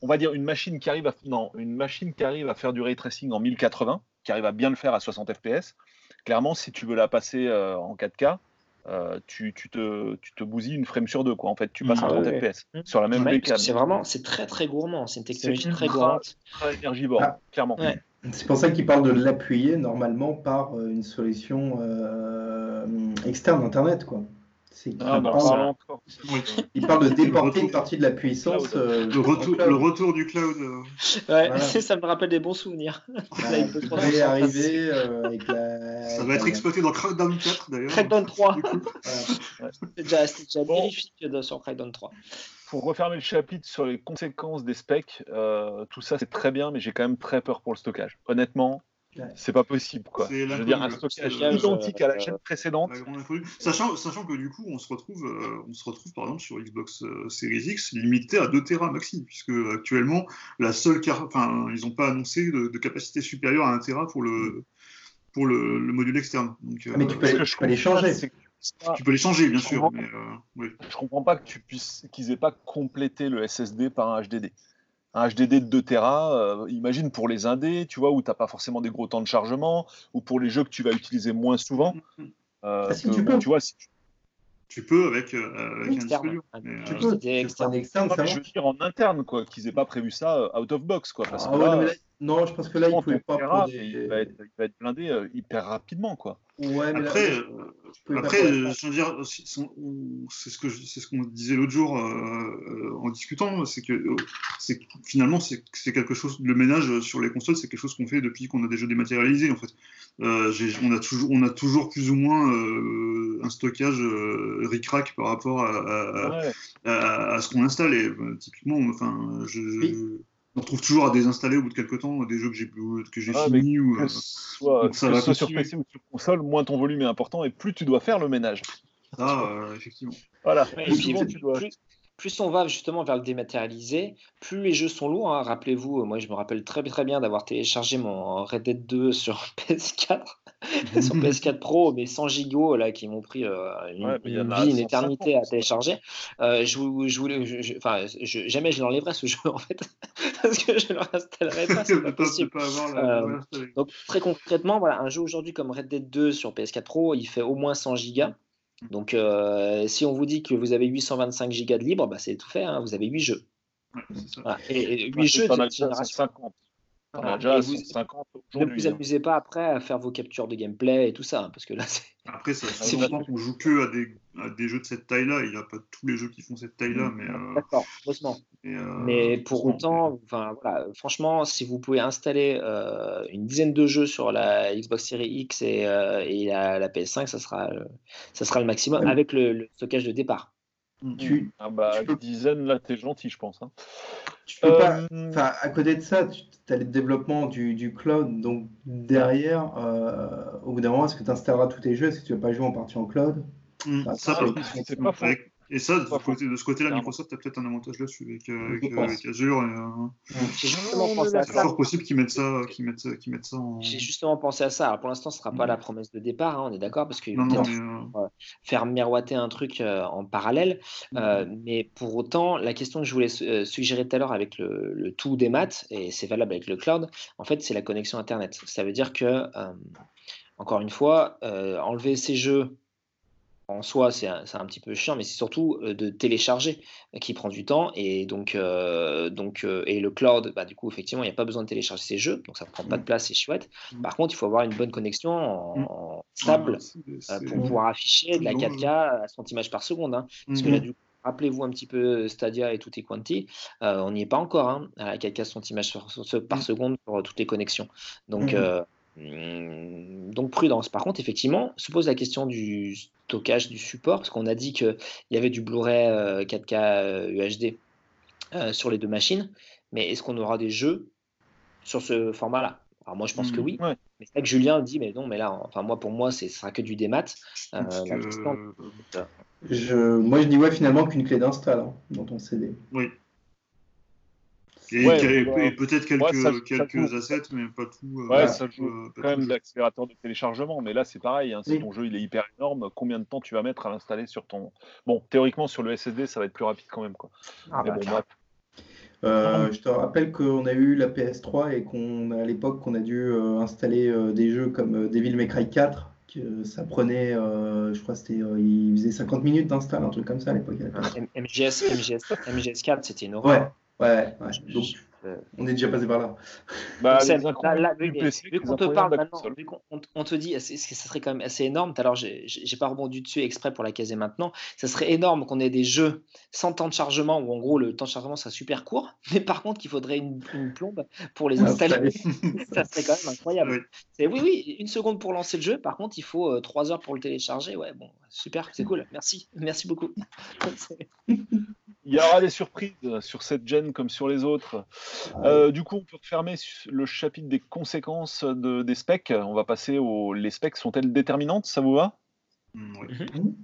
on va dire une machine qui arrive à, non, une machine qui arrive à faire du ray tracing en 1080, qui arrive à bien le faire à 60 fps. Clairement, si tu veux la passer euh, en 4K, tu, te, tu te bousilles une frame sur deux quoi. En fait tu passes à 30 fps sur la même c'est vraiment c'est très très gourmand. C'est une technologie très gourmande. très énergivore ah. clairement c'est pour ça qu'il parle de l'appuyer normalement par euh, une solution euh, externe Internet, quoi. Ah, bah, (laughs) il, parle, de déporter une partie de la puissance. Euh, le, retour, le, retour, du cloud. Ouais, ça me rappelle des bons souvenirs. (laughs) arriver, avec la... (laughs) Ça va être exploité dans Crackdown 4 d'ailleurs. Crackdown 3. C'est déjà, déjà bon. sur Crackdown 3 pour refermer le chapitre sur les conséquences des specs, euh, tout ça c'est très bien, mais j'ai quand même très peur pour le stockage. Honnêtement, C'est pas possible, quoi. Je veux dire, un stockage identique à la chaîne précédente. Sachant, sachant que du coup, on se retrouve, euh, on se retrouve par exemple sur Xbox euh, Series X limité à 2 Tera maxi, puisque actuellement, la seule enfin, ils n'ont pas annoncé de, capacité supérieure à 1 Tera pour le, pour le, module externe. Donc, ah, mais tu peux, je peux les changer. Tu peux les changer, bien sûr. Mais, euh, Je comprends pas que tu puisses qu'ils aient pas complété le SSD par un HDD un HDD de 2 Tera, euh, imagine pour les indés, tu vois, où tu n'as pas forcément des gros temps de chargement, ou pour les jeux que tu vas utiliser moins souvent. Tu, peux. tu vois, si tu... peux avec, euh, avec un dur. tu peux, externe. externe, je veux dire en interne, quoi, qu'ils n'aient pas prévu ça out of box, quoi. Parce ah, que non, je pense que là, il ne pouvait pas. Il, va être, il, va être, blindé hyper rapidement, quoi. Ouais, mais après, après je veux dire, c'est ce que c'est ce qu'on disait l'autre jour euh, en discutant, c'est que c'est finalement c'est quelque chose. Le ménage sur les consoles, c'est quelque chose qu'on fait depuis qu'on a des jeux dématérialisés en fait. Euh, on a toujours on a toujours plus ou moins euh, un stockage ric-rac par rapport à, à, ce qu'on installe. Et typiquement, enfin, je on retrouve toujours à désinstaller au bout de quelques temps des jeux que j'ai que j'ai ah, finis ou que, euh, soit, soit sur PC ou sur console, moins ton volume est important et plus tu dois faire le ménage. Ah, euh, effectivement. Voilà. plus, on va justement vers le dématérialisé, plus les jeux sont lourds. Hein. Rappelez-vous, moi je me rappelle très très bien d'avoir téléchargé mon Red Dead 2 sur (laughs) PS4 (laughs) sur (laughs) PS4 Pro, mais 100 gigots là, qui m'ont pris euh, une, vie, une éternité à télécharger. Euh, je, je, voulais, enfin, jamais je l'enlèverai ce (laughs) jeu en fait, parce que je ne l'installerai pas. pas, pas avoir la... euh, donc très concrètement, voilà, un jeu aujourd'hui comme Red Dead 2 sur PS4 Pro, il fait au moins 100 gigas. Donc, euh, si on vous dit que vous avez 825 gigas de libre, bah, c'est tout fait. Hein, vous avez 8 jeux. Ouais, ça. Voilà. Et, et 8 jeux, c'est 50. Ah bah, déjà, vous, 50 ne vous hein. amusez pas après à faire vos captures de gameplay et tout ça, hein, parce que là, c'est. Après, ça fait longtemps qu'on joue que à des, jeux de cette taille-là. Il n'y a pas tous les jeux qui font cette taille-là, mmh, mais. Mmh, euh, d'accord, heureusement. Mais euh, pour autant, franchement, si vous pouvez installer euh, une dizaine de jeux sur la Xbox Series X et, la, PS5, ça sera, le maximum avec le, stockage de départ. Mmh, tu, ah bah, dizaine, là, t'es gentil, je pense. Hein. Tu peux pas. Enfin, à côté de ça, tu as le développement du, du, cloud. Donc derrière, euh, au bout d'un moment, est-ce que tu installeras tous tes jeux? Est-ce que tu ne vas pas jouer en partie en cloud? Mmh, Ça, c'est pas faux. Et ça, de, côté, de ce côté-là, Microsoft a peut-être un avantage là-dessus avec, euh, avec, avec, Azure. Et, euh, c'est fort possible qu'ils mettent ça, qu'ils mettent, qu'ils mettent ça en... J'ai justement pensé à ça. Alors, pour l'instant, ce ne sera pas la promesse de départ, hein, on est d'accord, parce qu'il peut euh... faire miroiter un truc euh, en parallèle. Euh, mais pour autant, la question que je voulais suggérer tout à l'heure avec le, le, tout des maths, et c'est valable avec le cloud, en fait, c'est la connexion Internet. Ça veut dire que, encore une fois, enlever ces jeux en soi, c'est un, un, petit peu chiant, mais c'est surtout euh, de télécharger qui prend du temps. Et donc, euh, donc euh, et le cloud, bah, du coup, effectivement, il n'y a pas besoin de télécharger ces jeux, donc ça ne prend pas de mmh. place, c'est chouette. Mmh. Par contre, il faut avoir une bonne connexion en, mmh. stable pour pouvoir afficher de la 4K à 100 images par seconde. Hein. Parce que là, du coup, Rappelez-vous un petit peu Stadia et tout et quanti, on n'y est pas encore hein, à 4K 100 images par, seconde pour toutes les connexions. Donc, donc prudence. Par contre, effectivement, se pose la question du stockage du support, parce qu'on a dit qu'il y avait du Blu-ray 4K UHD sur les deux machines, mais est-ce qu'on aura des jeux sur ce format-là? Alors moi, je pense que mmh, oui. Mais c'est vrai que Julien dit, mais non, mais là, enfin moi, pour moi, ce sera que du démat. Euh, je... Moi, je dis ouais, finalement, qu'une clé d'install hein, dans ton CD. Oui. Et, peut-être quelques, quelques assets, mais pas tout. Euh, ouais, ça joue euh, quand même l'accélérateur de téléchargement, mais là c'est pareil. Hein, si ton jeu il est hyper énorme, combien de temps tu vas mettre à l'installer sur ton. Bon, théoriquement sur le SSD, ça va être plus rapide quand même. Quoi. Ah, mais bah, bon, euh, je te rappelle qu'on a eu la PS3 et qu'on à l'époque qu'on a dû installer des jeux comme Devil May Cry 4 que ça prenait, je crois c'était, il faisait 50 minutes d'install, un truc comme ça à l'époque. MGS, MGS, MGS 4, c'était une horreur. Ouais. Ouais, Donc, on est déjà passé par là. Bah, vu qu'on te parle maintenant, vu qu'on te dit, ce ça serait quand même assez énorme? Alors, j'ai pas rebondi dessus exprès pour la caser maintenant. Ça serait énorme qu'on ait des jeux sans temps de chargement, où en gros le temps de chargement sera super court, (laughs) mais par contre, qu'il faudrait une, plombe pour les installer. (laughs) ça serait quand même incroyable. Oui. oui, oui, une seconde pour lancer le jeu. Par contre, il faut euh, trois heures pour le télécharger. Ouais, bon, super, c'est cool. Merci, merci beaucoup. (laughs) Il y aura des surprises sur cette gen comme sur les autres. Euh, du coup, on peut refermer le chapitre des conséquences de, des specs. On va passer aux. Les specs sont-elles déterminantes? Ça vous va? Mm, oui. Mhm.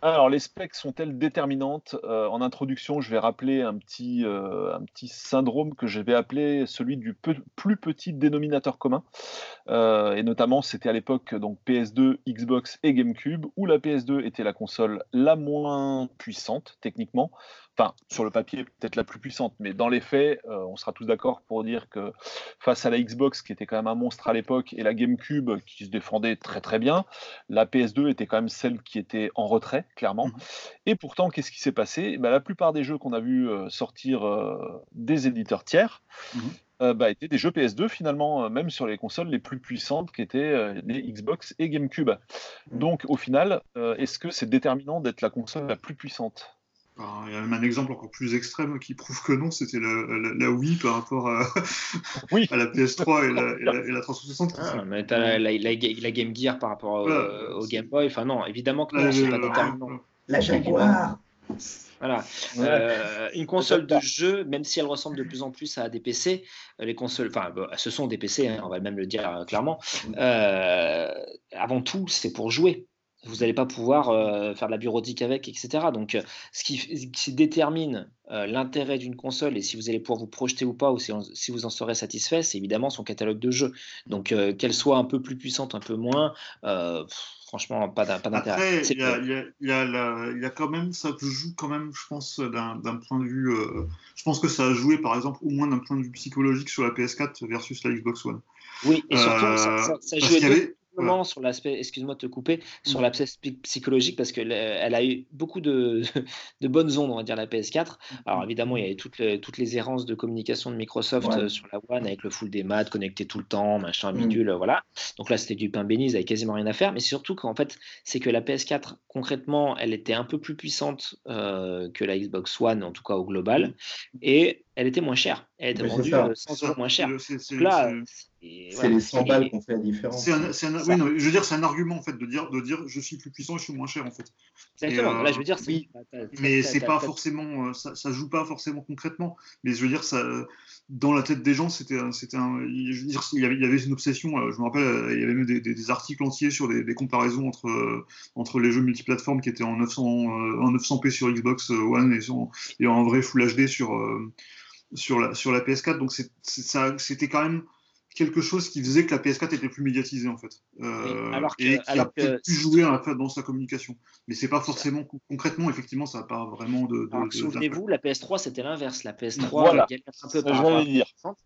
Alors, les specs sont-elles déterminantes? Euh, En introduction, je vais rappeler un petit, euh, un petit syndrome que je vais appeler celui du peu- plus petit dénominateur commun. Euh, et notamment, c'était à l'époque donc PS2, Xbox et GameCube, où la PS2 était la console la moins puissante techniquement. Enfin, sur le papier, peut-être la plus puissante, mais dans les faits, euh, on sera tous d'accord pour dire que face à la Xbox, qui était quand même un monstre à l'époque, et la GameCube, qui se défendait très très bien, la PS2 était quand même celle qui était en retrait, clairement. Mhm. Et pourtant, qu'est-ce qui s'est passé? Ben, La plupart des jeux qu'on a vu euh, sortir euh, des éditeurs tiers Mhm. euh, bah, étaient des jeux PS2 finalement, euh, même sur les consoles les plus puissantes qui étaient euh, les Xbox et GameCube. Mhm. Donc au final, est-ce que c'est déterminant d'être la console la plus puissante? Il y a même un exemple encore plus extrême qui prouve que non, c'était la, la- la Wii par rapport à, (laughs) Oui. à la PS3 et la, et la- et la 360. qui Ah, sont- mais t'as la, la, la- la Game Gear par rapport au, Game Boy. Enfin, non, évidemment que non, c'est pas déterminant. La Jaguar Voilà. Euh, une console de jeu, même si elle ressemble de plus en plus à des PC, euh, les consoles, enfin, bah, ce sont des PC, hein, on va même le dire euh, clairement. euh, avant tout, c'est pour jouer. Vous n'allez pas pouvoir euh, faire de la bureautique avec, etc. Donc, euh, ce qui, ce qui détermine euh, l'intérêt d'une console et si vous allez pouvoir vous projeter ou pas, ou si, on- si vous en serez satisfait, c'est évidemment son catalogue de jeux. Donc, qu'elle soit un peu plus puissante, un peu moins, pff, franchement, pas d'in- pas d'intérêt. Il y, a, le- il y a- il y a la- il y a quand même, ça joue quand même, je pense, d'un point de vue. je pense que ça a joué, par exemple, au moins d'un point de vue psychologique sur la PS4 versus la Xbox One. Oui, et surtout, ça, ça, ça jouait sur l'aspect, excuse-moi de te couper, sur l'aspect psy- psychologique, parce qu'elle elle a eu beaucoup de, (laughs) de bonnes ondes, on va dire, la PS4. Alors évidemment, il y avait toutes les, toutes les errances de communication de Microsoft Ouais. euh, sur la One, avec le full des maths, connecté tout le temps, machin, Mm. bidule, voilà. Donc là, c'était du pain béni, ils n'avaient quasiment rien à faire. Mais surtout qu'en fait, c'est que la PS4, concrètement, elle était un peu plus puissante euh, que la Xbox One, en tout cas au global, et elle était moins chère. Elle était Mais c'est vendue ça. euh, 100 euros moins cher. C'est- et les 100 Et- balles qu'on fait la différence. c'est un, oui, non, je veux dire, c'est un argument en fait de dire, de dire, je suis plus puissant, je suis moins cher en fait. Exactement. Et, là, euh, je veux dire, oui, Mais c'est pas forcément, euh, ça, ça joue pas forcément concrètement. Mais je veux dire, ça, dans la tête des gens, c'était, un- c'était un, je veux dire, il y avait, il y avait une obsession. euh, Je me rappelle, euh, il y avait même des, des- des articles entiers sur des, des comparaisons entre euh, entre les jeux multiplateformes qui étaient en 900 euh, en 900p sur Xbox One et, sur- et en vrai Full HD sur euh, sur la sur la PS4. Donc c'était quand même quelque chose qui faisait que la PS4 était plus médiatisée en fait, Euh, Oui, alors que- et qui alors a peut-être pu jouer à la- dans sa communication. Mais c'est pas forcément con- concrètement, effectivement, ça n'a pas vraiment de. de- souvenez-vous, la PS3 c'était l'inverse. La PS3 Voilà. un peu Ça, par à dire. la 360.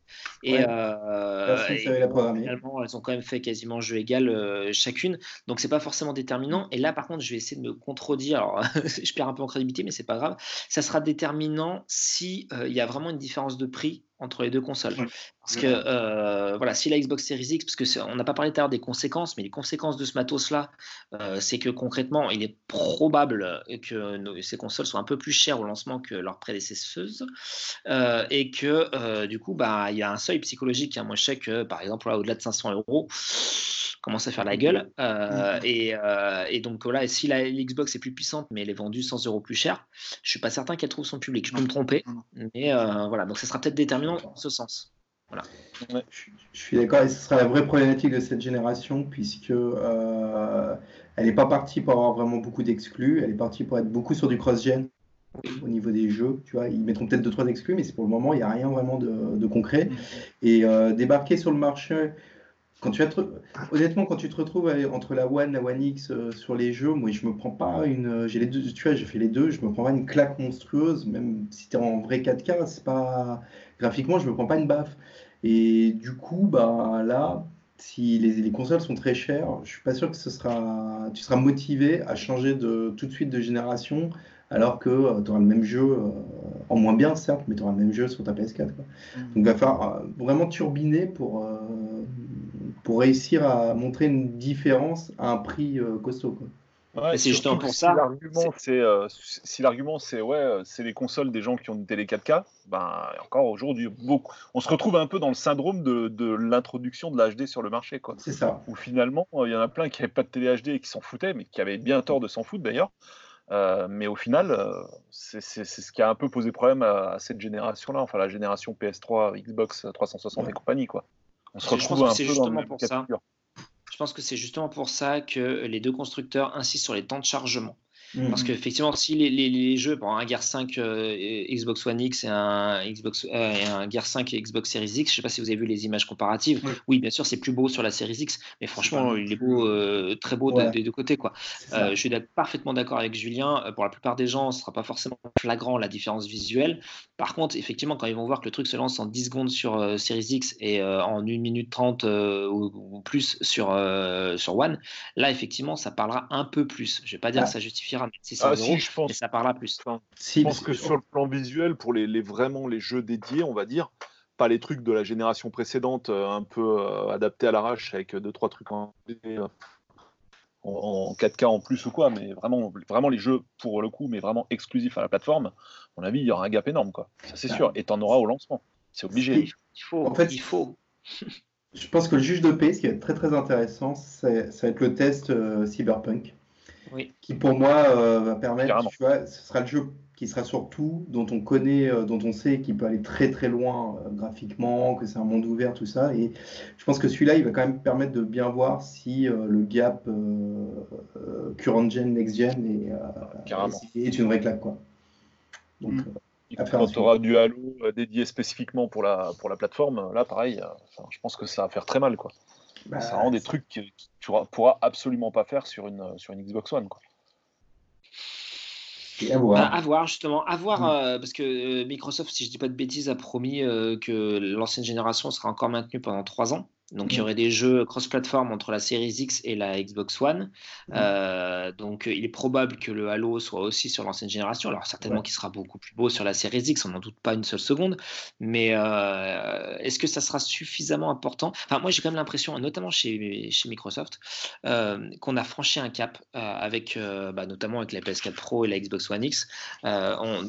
Et, Ouais. euh, et finalement, elles ont quand même fait quasiment jeu égal euh, chacune. Donc c'est pas forcément déterminant. Et là, par contre, je vais essayer de me contredire. Alors, (laughs) je perds un peu en crédibilité, mais c'est pas grave. Ça sera déterminant si euh, il y a vraiment une différence de prix entre les deux consoles. Ouais. Parce que euh, voilà, si la Xbox Series X, parce que on n'a pas parlé tout à l'heure des conséquences, mais les conséquences de ce matos-là, euh, c'est que concrètement, il est probable que nos- ces consoles soient un peu plus chères au lancement que leurs prédécesseuses, euh, et que du coup, bah, il y a un seuil psychologique. hein. Moi, je sais que par exemple, là, au-delà de 500 euros, commence à faire la gueule. Euh, et, euh, et donc voilà, et si la l'Xbox est plus puissante, mais elle est vendue 100 euros plus cher, je suis pas certain qu'elle trouve son public. Je peux me tromper, mais euh, voilà, donc ça sera peut-être déterminant dans ce sens. Je, je suis d'accord, et ce sera la vraie problématique de cette génération, puisque elle n'est pas partie pour avoir vraiment beaucoup d'exclus, elle est partie pour être beaucoup sur du cross-gen au niveau des jeux. Tu vois, ils mettront peut-être 2-3 exclus, mais c'est pour le moment, il n'y a rien vraiment de, de concret. Et euh, débarquer sur le marché, quand tu te- honnêtement, quand tu te retrouves entre la One, la One X euh, sur les jeux, moi je me prends pas une. J'ai les deux, tu vois, j'ai fait les deux, je me prends pas une claque monstrueuse, même si tu es en vrai 4K, c'est pas. Graphiquement, je me prends pas une baffe. Et du coup, bah là, si les, les consoles sont très chères, je suis pas sûr que ce sera, tu seras motivé à changer de, tout de suite de génération, alors que tu auras le même jeu, euh, en moins bien certes, mais tu auras le même jeu sur ta PS4. quoi. Donc il va falloir euh, vraiment turbiner pour, euh, pour réussir à montrer une différence à un prix euh, costaud. Quoi. Ouais, c'est justement pour si ça, l'argument, c'est euh, si l'argument c'est ouais, euh, c'est les consoles des gens qui ont une télé 4K, ben encore aujourd'hui beaucoup. On se retrouve un peu dans le syndrome de, de l'introduction de l'HD sur le marché, quoi. C'est ça. Où finalement euh, il y en a plein qui n'avaient pas de télé HD et qui s'en foutaient, mais qui avaient bien tort de s'en foutre d'ailleurs. mais au final, c'est ce qui a un peu posé problème à, cette génération-là, enfin la génération PS3, Xbox 360 et compagnie. Quoi. On se retrouve un peu dans le même cas Je pense que c'est justement pour ça que les deux constructeurs insistent sur les temps de chargement. Parce mhm. qu'effectivement, si les, les, jeux, bon, un Gear 5 euh, Xbox One X et un, Xbox, euh, et un Gear 5 et Xbox Series X, je ne sais pas si vous avez vu les images comparatives. Oui, bien sûr, c'est plus beau sur la Series X, mais franchement, il est beau, euh, très beau des deux côtés. Quoi. je suis parfaitement d'accord avec Julien. Pour la plupart des gens, ce ne sera pas forcément flagrant la différence visuelle. Par contre, effectivement, quand ils vont voir que le truc se lance en 10 secondes sur Series X et en 1 minute 30 ou, plus sur, sur One, là, effectivement, ça parlera un peu plus. Je ne vais pas dire ah. que ça justifiera ah, si, je pense, ça parlera plus. je pense que sur le plan visuel, pour les, vraiment les jeux dédiés, on va dire, pas les trucs de la génération précédente, euh, un peu euh, adaptés à l'arrache avec deux trois trucs en, en, 4K en plus ou quoi, mais vraiment, vraiment les jeux pour le coup, mais vraiment exclusifs à la plateforme, à mon avis, il y aura un gap énorme, quoi. Ça c'est sûr. Et t'en auras au lancement. C'est obligé. Il faut. En fait, il faut. je pense que le juge de paix, ce qui va être très très intéressant, ça va être le test euh, Cyberpunk qui pour moi euh, va permettre, tu vois, ce sera le jeu qui sera surtout dont on connaît, euh, dont on sait qu'il peut aller très très loin euh, graphiquement, que c'est un monde ouvert, tout ça. Et je pense que celui-là, il va quand même permettre de bien voir si le gap current gen, next gen est, une vraie claque, quoi. Donc, mm. Quand tu auras du Halo dédié spécifiquement pour la, pour la plateforme, là, pareil, je pense que ça va faire très mal. Quoi. Bah, ça rend des trucs que, tu pourras absolument pas faire sur une, sur une Xbox One. Quoi. à voir. Bah, voir. justement, à voir, euh, parce que euh, Microsoft, si je dis pas de bêtises, a promis euh, que l'ancienne génération sera encore maintenue pendant trois ans. Donc il y mm. aurait des jeux cross-platform entre la Series X et la Xbox One. Mm. Euh, donc il est probable que le Halo soit aussi sur l'ancienne génération. Alors certainement qu'il sera beaucoup plus beau sur la Series X, on n'en doute pas une seule seconde. Mais euh, est-ce que ça sera suffisamment important? Enfin moi j'ai quand même l'impression, notamment chez, chez Microsoft, euh, qu'on a franchi un cap avec, bah, notamment avec la PS4 Pro et la Xbox One X. On,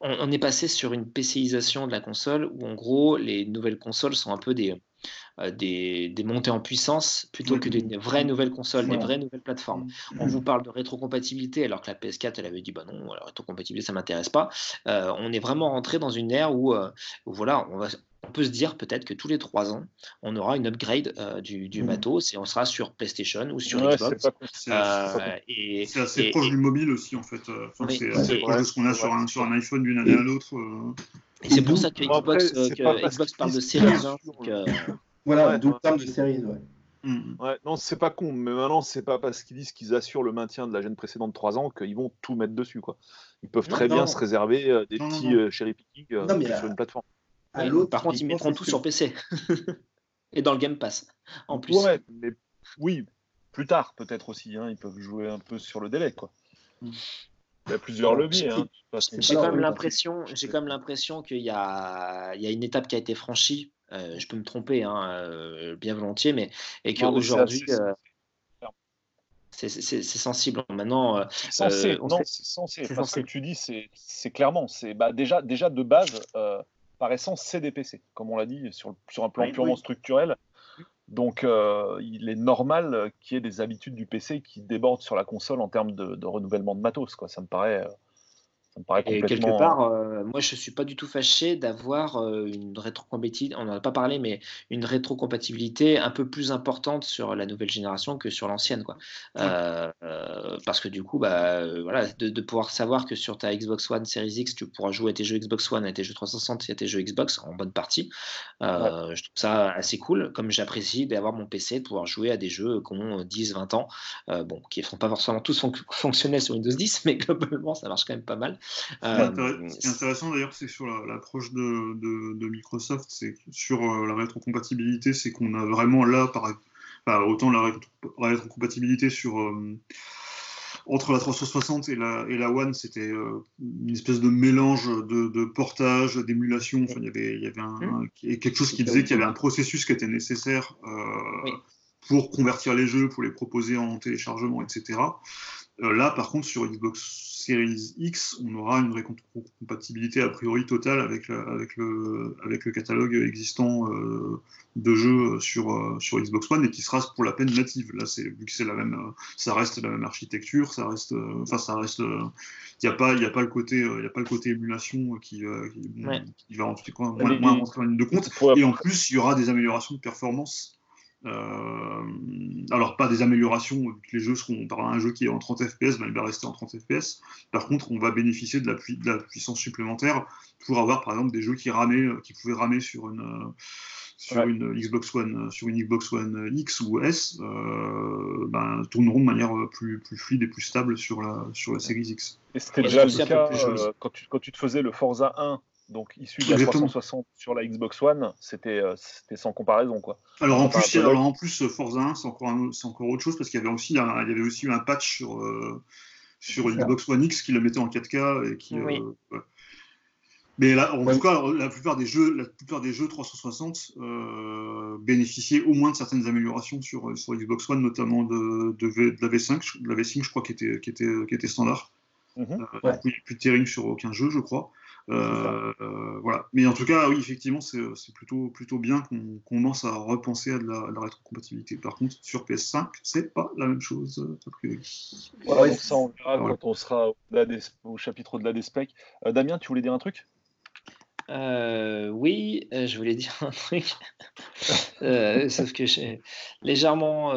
on, est passé sur une PCisation de la console où en gros les nouvelles consoles sont un peu des, euh, des, montées en puissance plutôt que des vraies nouvelles consoles, des vraies nouvelles plateformes. On vous parle de rétrocompatibilité alors que la PS4 elle avait dit bah non, la rétrocompatibilité ça m'intéresse pas. Euh, on est vraiment rentré dans une ère où, euh, voilà, on va, on peut se dire peut-être que tous les trois ans, on aura une upgrade du, du matos et on sera sur PlayStation ou sur Xbox. C'est assez, proche du mobile aussi, en fait. c'est assez proche de ce qu'on a sur un, sur un iPhone d'une année à l'autre. Et c'est pour ça que Xbox, Xbox parle de séries. (laughs) Voilà, d'où le terme de série, ouais. Mm. ouais. non, c'est pas con, mais maintenant, c'est pas parce qu'ils disent qu'ils assurent le maintien de la gêne précédente de 3 ans qu'ils vont tout mettre dessus, quoi. Ils peuvent très bien se réserver euh, des petits euh, cherry picking euh, sur une plateforme. Par contre, ils mettront tout sur PC (laughs) et dans le Game Pass. En plus. Ouais, mais oui, plus tard peut-être aussi. Hein, ils peuvent jouer un peu sur le délai, quoi. Mm. Il y a plusieurs leviers. Hein, j'ai quand même l'impression, j'ai quand même l'impression qu'il y a, il y a une étape qui a été franchie euh, je peux me tromper, hein, euh, bien volontiers, mais et qu'aujourd'hui, euh, c'est sensible. Maintenant, c'est non, c'est censé. Parce que tu dis, c'est clairement, c'est bah, déjà, déjà de base, par essence, c'est des PC, comme on l'a dit, sur, sur un plan purement structurel. Donc, il est normal qu'il y ait des habitudes du PC qui débordent sur la console en termes de, de renouvellement de matos. Quoi. Ça me paraît et quelque part, euh, moi je suis pas du tout fâché d'avoir euh, une rétrocompatibilité, on n'en a pas parlé, mais une rétrocompatibilité un peu plus importante sur la nouvelle génération que sur l'ancienne. quoi. Euh, parce que du coup, bah, voilà, de, pouvoir savoir que sur ta Xbox One Series X, tu pourras jouer à tes jeux Xbox One, à tes jeux 360 et à tes jeux Xbox en bonne partie. Je trouve ça assez cool, comme j'apprécie d'avoir mon PC, de pouvoir jouer à des jeux qui ont 10, 20 ans, bon, qui ne sont pas forcément tous fonctionnels sur Windows 10, (laughs) mais globalement, ça marche quand même pas mal. Euh, ce qui est intéressant d'ailleurs, c'est sur l'approche de, Microsoft, c'est sur euh, la rétrocompatibilité, c'est qu'on a vraiment là, par, autant la rétrocompatibilité sur euh, entre la 360 et la, et la One, c'était une espèce de mélange de, portage, d'émulation. Enfin, il y avait, il y avait mmh. quelque chose qui disait qu'il y avait un processus qui était nécessaire pour convertir les jeux, pour les proposer en téléchargement, etc. là, par contre, sur Xbox Series X, on aura une rétrocompatibilité a priori totale avec, avec, le, avec le catalogue existant euh, de jeux sur, euh, sur Xbox One et qui sera pour la peine native. Là, c'est vu que c'est la même, euh, ça reste la même architecture, ça reste, enfin ça reste, il n'y a pas, il a pas le côté, il a pas le côté émulation qui, qui, va en tout cas moins, moins rentrer en ligne de compte. Et en plus, il y aura des améliorations de performance euh, alors pas des améliorations, les jeux seront par un jeu qui est en 30 fps, ben, il va rester en 30 fps. Par contre, on va bénéficier de la, de la, puissance supplémentaire pour avoir par exemple des jeux qui ramaient, euh, qui pouvaient ramer sur une euh, Xbox One, sur une Xbox One X ou S, ben, tourneront de manière plus, plus fluide et plus stable sur la sur la Series X. Et c'était déjà le cas quand, tu, quand tu te faisais le Forza 1 donc issu de la 360 sur la Xbox One, c'était euh, sans comparaison quoi. Alors en plus, alors en plus Forza 1, c'est encore, encore autre chose parce qu'il y avait aussi un, il y avait aussi un patch sur euh, sur Xbox One X qui le mettait en 4K et qui. Euh, Mais là, en tout cas, la plupart des jeux, la plupart des jeux 360 bénéficiaient au moins de certaines améliorations sur, sur Xbox One, notamment de, de, la V5, de la V5, je crois, qui était, qui était, qui était standard. Mm -hmm. plus de tearing sur aucun jeu, je crois. Euh, voilà. Mais en tout cas, oui, effectivement, c'est plutôt, plutôt bien qu'on commence à repenser à de la, rétrocompatibilité. Par contre, sur PS5, c'est pas la même chose. Voilà, ça, on verra quand on sera au, chapitre de la DSPEC. Euh, Damien, tu voulais dire un truc? Euh, oui, euh, je voulais (laughs) dire un truc, euh, sauf que j'ai légèrement,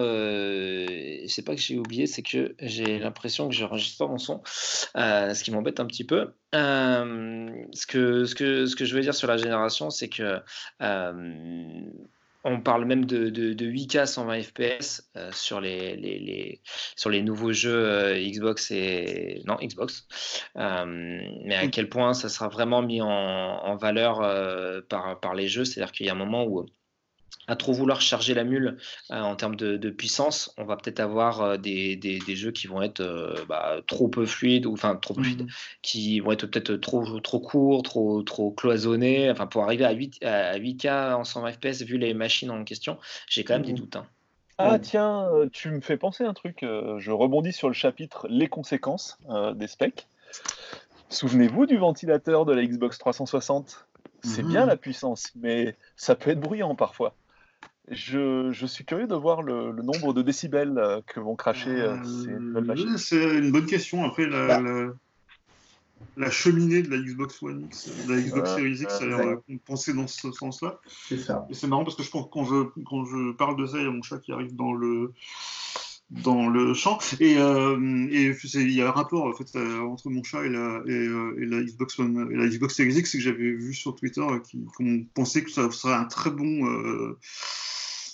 c'est pas que j'ai oublié, c'est que j'ai l'impression que je n'enregistre pas mon son, ce qui m'embête un petit peu. ce, que, ce, que, ce que je veux dire sur la génération, c'est que on parle même de, 8K 120 FPS sur, les, les, sur les nouveaux jeux euh, Xbox et. Non, Xbox. Euh, mais à quel point ça sera vraiment mis en, valeur euh, par, par les jeux. C'est-à-dire qu'il y a un moment où à trop vouloir charger la mule euh, en termes de, puissance, on va peut-être avoir euh, des, jeux qui vont être euh, bah, trop peu fluides, ou enfin trop fluides, mhm. qui vont être peut-être trop, trop courts, trop, trop cloisonnés. Enfin, pour arriver à, 8, à 8K en 120 FPS, vu les machines en question, j'ai quand même des mhm. doutes. Hein. Ah tiens, tu me fais penser un truc. Je rebondis sur le chapitre Les conséquences des specs. Souvenez-vous du ventilateur de la Xbox 360 C'est bien mhm. la puissance, mais ça peut être bruyant parfois. Je, je, suis curieux de voir le, le nombre de décibels euh, que vont cracher euh, ces nouvelles machines. C'est une bonne question. Après, la, bah. la, la, cheminée de la Xbox One X, de la Xbox Series X, ça a l'air pensée dans ce sens-là. C'est ça. Et c'est marrant parce que je pense que quand je, quand je parle de ça, il y a mon chat qui arrive dans le dans le champ et, euh, et il y a un rapport en fait euh, entre mon chat et la, et, euh, et la Xbox One et la Xbox Series X que j'avais vu sur Twitter qui qu'on pensait que ça serait un très bon euh,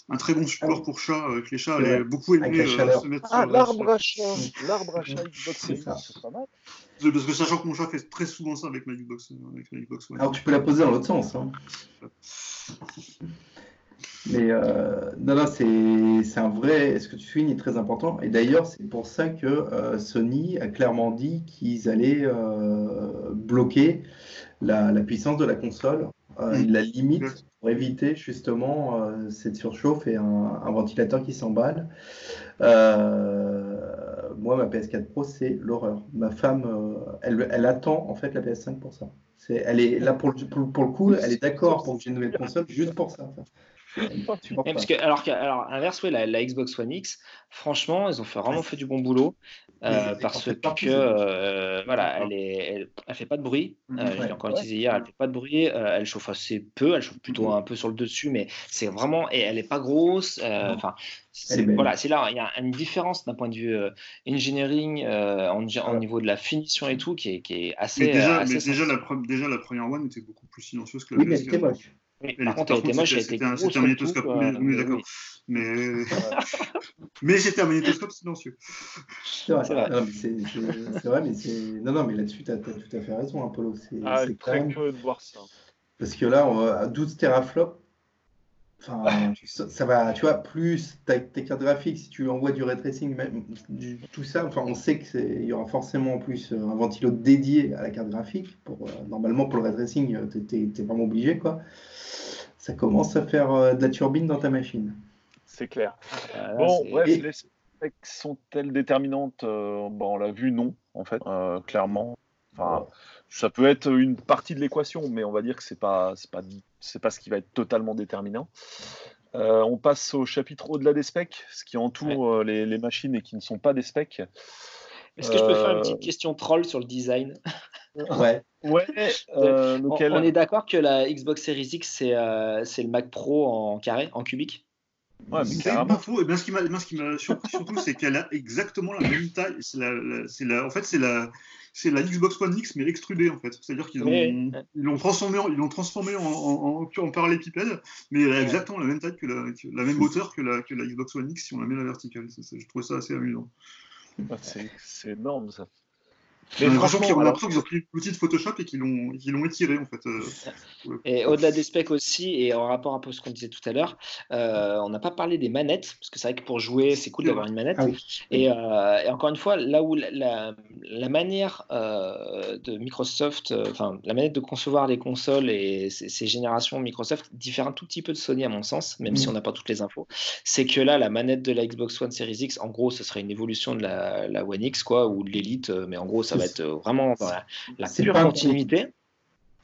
un très bon support pour chat, euh, que les chats allaient beaucoup aimer euh, se mettre ah, l'arbre à chat, l'arbre à chat Xbox Series, c'est pas mal. Parce que sachant que mon chat fait très souvent ça avec ma Xbox, avec ma Xbox. Alors tu peux la poser dans l'autre sens. Hein. Mais euh, non, non, c'est un vrai. Ce que tu soulignes est très important. Et d'ailleurs, c'est pour ça que euh, Sony a clairement dit qu'ils allaient euh, bloquer la, la, puissance de la console. Euh, ils la limitent pour éviter justement euh, cette surchauffe et un, un ventilateur qui s'emballe. moi, ma PS4 Pro, c'est l'horreur. Ma femme, elle, elle, attend en fait la PS5 pour ça. elle est là pour le, pour, pour le coup, elle est d'accord pour que j'ai une nouvelle console juste pour ça. (laughs) Parce que, alors, alors, inverse, ouais, la, Xbox One X, franchement, ils ont fait, vraiment fait du bon boulot. Euh, parce que euh, voilà, elle, est, elle, fait pas de bruit. Mhm. Euh, J'ai encore utilisé hier, elle fait pas de bruit. elle chauffe assez peu, elle chauffe plutôt mhm. un peu sur le dessus, mais c'est vraiment et elle est pas grosse. Enfin, voilà, c'est là, il y a une différence d'un point de vue engineering en, niveau de la finition et tout qui est, qui est assez. Mais déjà, mais déjà, la, déjà, la première One était beaucoup plus silencieuse que la oui, mais par contre, C'était un magnétoscope, d'accord. Mais, (laughs) mais c'était un magnétoscope silencieux. C'est vrai, c'est vrai, mais c'est. Non, non, mais là-dessus, tu as, tout à fait raison, Apollo. C'est ah, très même... curieux de voir ça. Parce que là, on, à 12 teraflops, Enfin, ça va, tu vois, plus tes cartes graphiques, si tu envoies du ray tracing, même, du, tout ça, enfin, on sait qu'il y aura forcément en plus un ventilo dédié à la carte graphique. Pour, normalement, pour le ray tracing, tu es, vraiment obligé, quoi ça commence à faire euh, de la turbine dans ta machine. C'est clair. bon, bref, specs sont-elles déterminantes bon, On l'a vu, non, en fait, clairement. Enfin, ça peut être une partie de l'équation, mais on va dire que c'est pas, pas, c'est pas ce qui va être totalement déterminant. Euh, on passe au chapitre au-delà des specs, ce qui entoure euh, les, machines et qui ne sont pas des specs. Est-ce que je peux faire une petite euh, question troll sur le design? (laughs) Ouais. ouais (laughs) on, est d'accord que la Xbox Series X, c'est le Mac Pro en carré, en cubique? Ouais, c'est pas faux. Et bien, ce qui m'a surpris surtout, c'est qu'elle a exactement la même taille. la, en fait, c'est la, c'est la Xbox One X, mais extrudée, en fait. C'est-à-dire qu'ils ont, ils l'ont transformé, en, ils l'ont transformé en, en, en, parallélépipède, mais elle a exactement la même taille que la, la même hauteur que la, que la Xbox One X si on la met à la verticale. je trouve ça assez amusant. c'est énorme, ça. Mais franchement, on a l'impression qu'ils ont pris l'outil de Photoshop et qu'ils l'ont étiré en fait. Euh, et au-delà des specs aussi, et en rapport un peu à ce qu'on disait tout à l'heure, euh, on n'a pas parlé des manettes, parce que c'est vrai que pour jouer, c'est cool d'avoir une manette. Ah euh, et, encore une fois, là où la, manière de Microsoft, enfin la manette de concevoir les consoles et ces, générations Microsoft diffère un tout petit peu de Sony à mon sens, même si mm. on n'a pas toutes les infos, c'est que là, la manette de la Xbox One Series X, en gros, ce serait une évolution de la, la One X, quoi, ou de l'Elite, mais en gros, ça va être euh, vraiment la, pure continuité.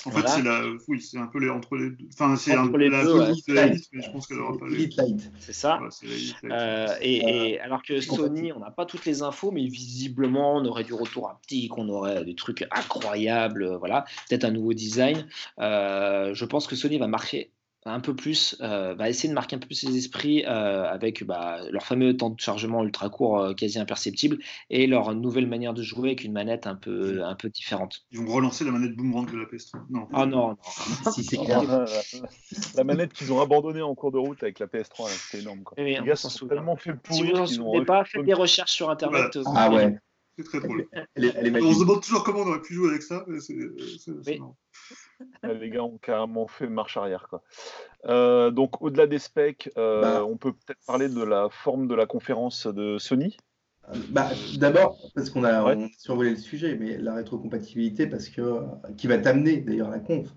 En fait, c'est la, oui, c'est un peu les entre les deux. Enfin, c'est un peu la deux, mais je pense qu'elle aura pas les. C'est ça. euh, et, et, alors que Sony, on n'a pas toutes les infos, mais visiblement, on aurait du retour haptique, on aurait des trucs incroyables, voilà, peut-être un nouveau design. Euh, je pense que Sony va marcher un peu plus, euh, va essayer de marquer un peu plus les esprits euh, avec bah, leur fameux temps de chargement ultra court, euh, quasi imperceptible, et leur nouvelle manière de jouer avec une manette un peu, un peu différente. Ils vont relancer la manette boomerang de la PS3. Non. Ah non, non. si c'est clair. (laughs) la, manette qu'ils ont abandonnée en cours de route avec la PS3, c'était énorme. Quoi. les gars sont tellement fait pourrir. Si vous n'en souvenez pas, faites des recherches sur Internet. Ah ouais. C'est très drôle. (laughs) on se demande toujours comment on aurait pu jouer avec ça. les gars ont carrément fait marche arrière. Quoi. Euh, donc, au-delà des specs, euh, bah. on peut peut-être parler de la forme de la conférence de Sony. Bah, D'abord, parce qu'on a survolé le sujet, mais la rétrocompatibilité, parce que qui va t'amener d'ailleurs à la conf.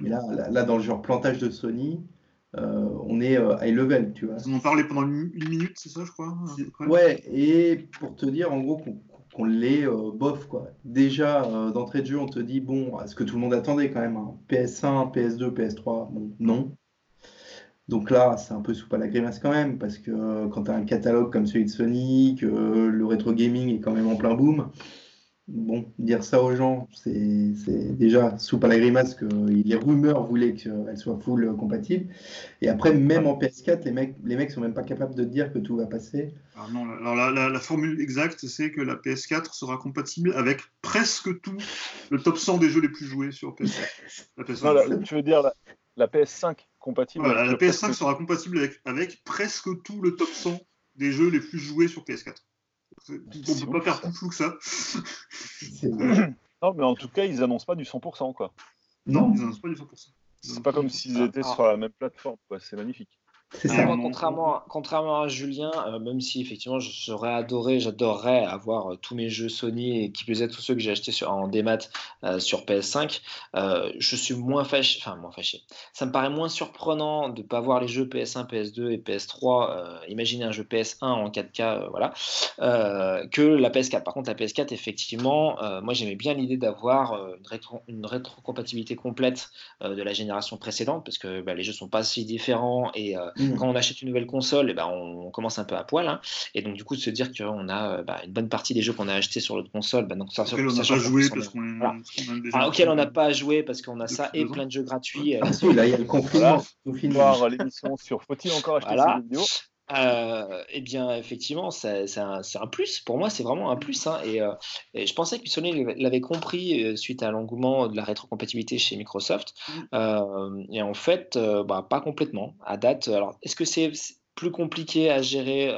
Mais là, là, dans le genre plantage de Sony, euh, on est high level, tu vois. On en parlait pendant une, minute, c'est ça, je crois. Ouais, et pour te dire, en gros, qu'on l'est euh, bof quoi. Déjà euh, d'entrée de jeu, on te dit bon, est-ce que tout le monde attendait quand même PS1, PS2, PS3 Bon, non. Donc là, c'est un peu soupe à la grimace quand même, parce que euh, quand tu as un catalogue comme celui de Sony, que le rétro gaming est quand même en plein boom, bon, dire ça aux gens, c'est déjà soupe à la grimace que les rumeurs voulaient qu'elle soit full compatible. Et après, même en PS4, les mecs, les mecs sont même pas capables de dire que tout va passer. Alors non, alors la, formule exacte, c'est que la PS4 sera compatible avec presque tout le top 100 des jeux les plus joués sur PS4. tu veux dire la, PS5 compatible La PS5 sera compatible avec, avec presque tout le top 100 des jeux les plus joués sur PS4. On ne peut pas faire plus flou que ça. (coughs) non, mais en tout cas, ils annoncent pas du 100%. Quoi. Non, ils annoncent pas du 100%. C'est pas comme s'ils étaient sur la même plateforme. C'est magnifique. Contrairement, contrairement à Julien, euh, même si effectivement j'aurais adoré, j'adorerais avoir euh, tous mes jeux Sony et qui plus est tous ceux que j'ai achetés sur, en démat euh, sur PS5, je suis moins fâché, enfin moins fâché. Ça me paraît moins surprenant de ne pas voir les jeux PS1, PS2 et PS3. imaginez un jeu PS1 en 4K, voilà, que la PS4. Par contre, la PS4, effectivement, moi j'aimais bien l'idée d'avoir une, rétro, une rétrocompatibilité complète de la génération précédente parce que bah, les jeux sont pas si différents et Mm. Quand on achète une nouvelle console, et eh ben, on, commence un peu à poil. Hein. Et donc, du coup, de se dire qu'on a euh, bah, une bonne partie des jeux qu'on a achetés sur l'autre console, bah, donc ça, auquel on n'a pas joué parce qu'on auquel on n'a pas joué parce qu'on a ça et plein de jeux gratuits. Euh, ah, si, là, il y a le confinement. Voir l'émission sur Faut-il encore acheter voilà. vidéo? Euh, eh bien, effectivement, c'est un, un, plus. Pour moi, c'est vraiment un plus. Hein. Et, et, je pensais que Sony l'avait compris suite à l'engouement de la rétrocompatibilité chez Microsoft. Mm. et en fait, bah, pas complètement. À date, alors, est-ce que c'est plus compliqué à gérer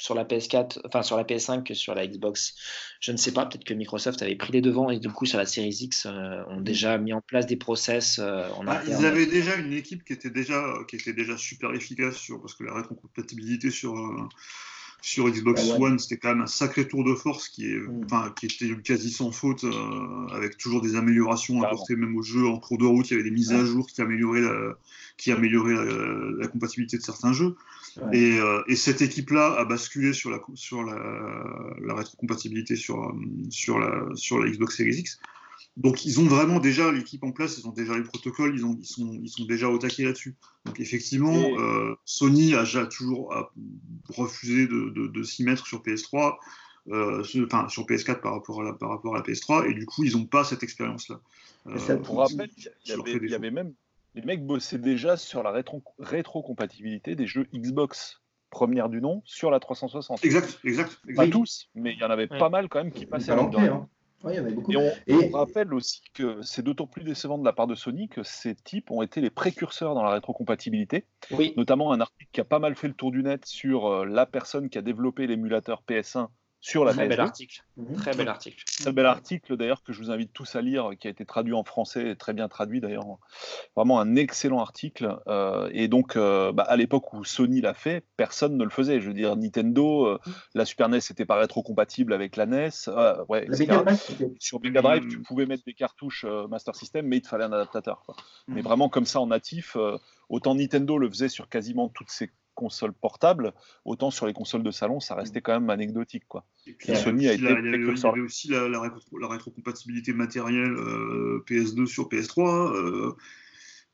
sur la PS4, enfin sur la PS5 que sur la Xbox. Je ne sais pas, peut-être que Microsoft avait pris les devants et du coup sur la Series X euh, ont déjà mis en place des process. Euh, bah, ils avaient déjà une équipe qui était déjà, qui était déjà super efficace sur, parce que la rétrocompatibilité sur, euh, sur Xbox ah One, c'était quand même un sacré tour de force qui, est, mm. qui était quasi sans faute, euh, avec toujours des améliorations apportées même au jeu en cours de route. Il y avait des mises à jour qui amélioraient la, qui amélioraient la, compatibilité de certains jeux. Et, euh, et, cette équipe-là a basculé sur la, sur la, la rétrocompatibilité sur, sur, la, sur la Xbox Series X. Donc ils ont vraiment déjà l'équipe en place, ils ont déjà les protocoles, ils, ont, ils, sont, ils sont déjà au taquet là-dessus. Donc effectivement, euh, Sony a déjà toujours refusé de, de, s'y mettre sur PS3, euh, enfin sur PS4 par rapport à la, par rapport à la PS3, et du coup ils n'ont pas cette expérience-là. Euh, pour rappel, il y, avait, il y avait même les mecs bossaient déjà sur la rétro, rétrocompatibilité des jeux Xbox première du nom sur la 360. Exact, exact. Pas tous, mais il y en avait pas mal quand même qui passaient en et on, rappelle aussi que c'est d'autant plus décevant de la part de Sony que ces types ont été les précurseurs dans la rétrocompatibilité. Oui. Notamment un article qui a pas mal fait le tour du net sur euh, la personne qui a développé l'émulateur PS1 sur la Très bel article. Mhm. Très bel article. Très bel article d'ailleurs que je vous invite tous à lire, qui a été traduit en français, très bien traduit d'ailleurs. Vraiment un excellent article. Euh, et donc, euh, bah, à l'époque où Sony l'a fait, personne ne le faisait. Je veux dire, Nintendo, euh, la Super NES n'était pas rétro-compatible avec la NES. ouais, Sur Mega Drive, tu pouvais mettre des cartouches Master System, mais il te fallait un adaptateur. Mais mhm. vraiment comme ça en natif, autant Nintendo le faisait sur quasiment toutes ses consoles portables, autant sur les consoles de salon, ça restait quand même anecdotique. Quoi. Sony a été. il, y avait, aussi la, la, rétrocompatibilité matérielle euh, PS2 sur PS3. Euh,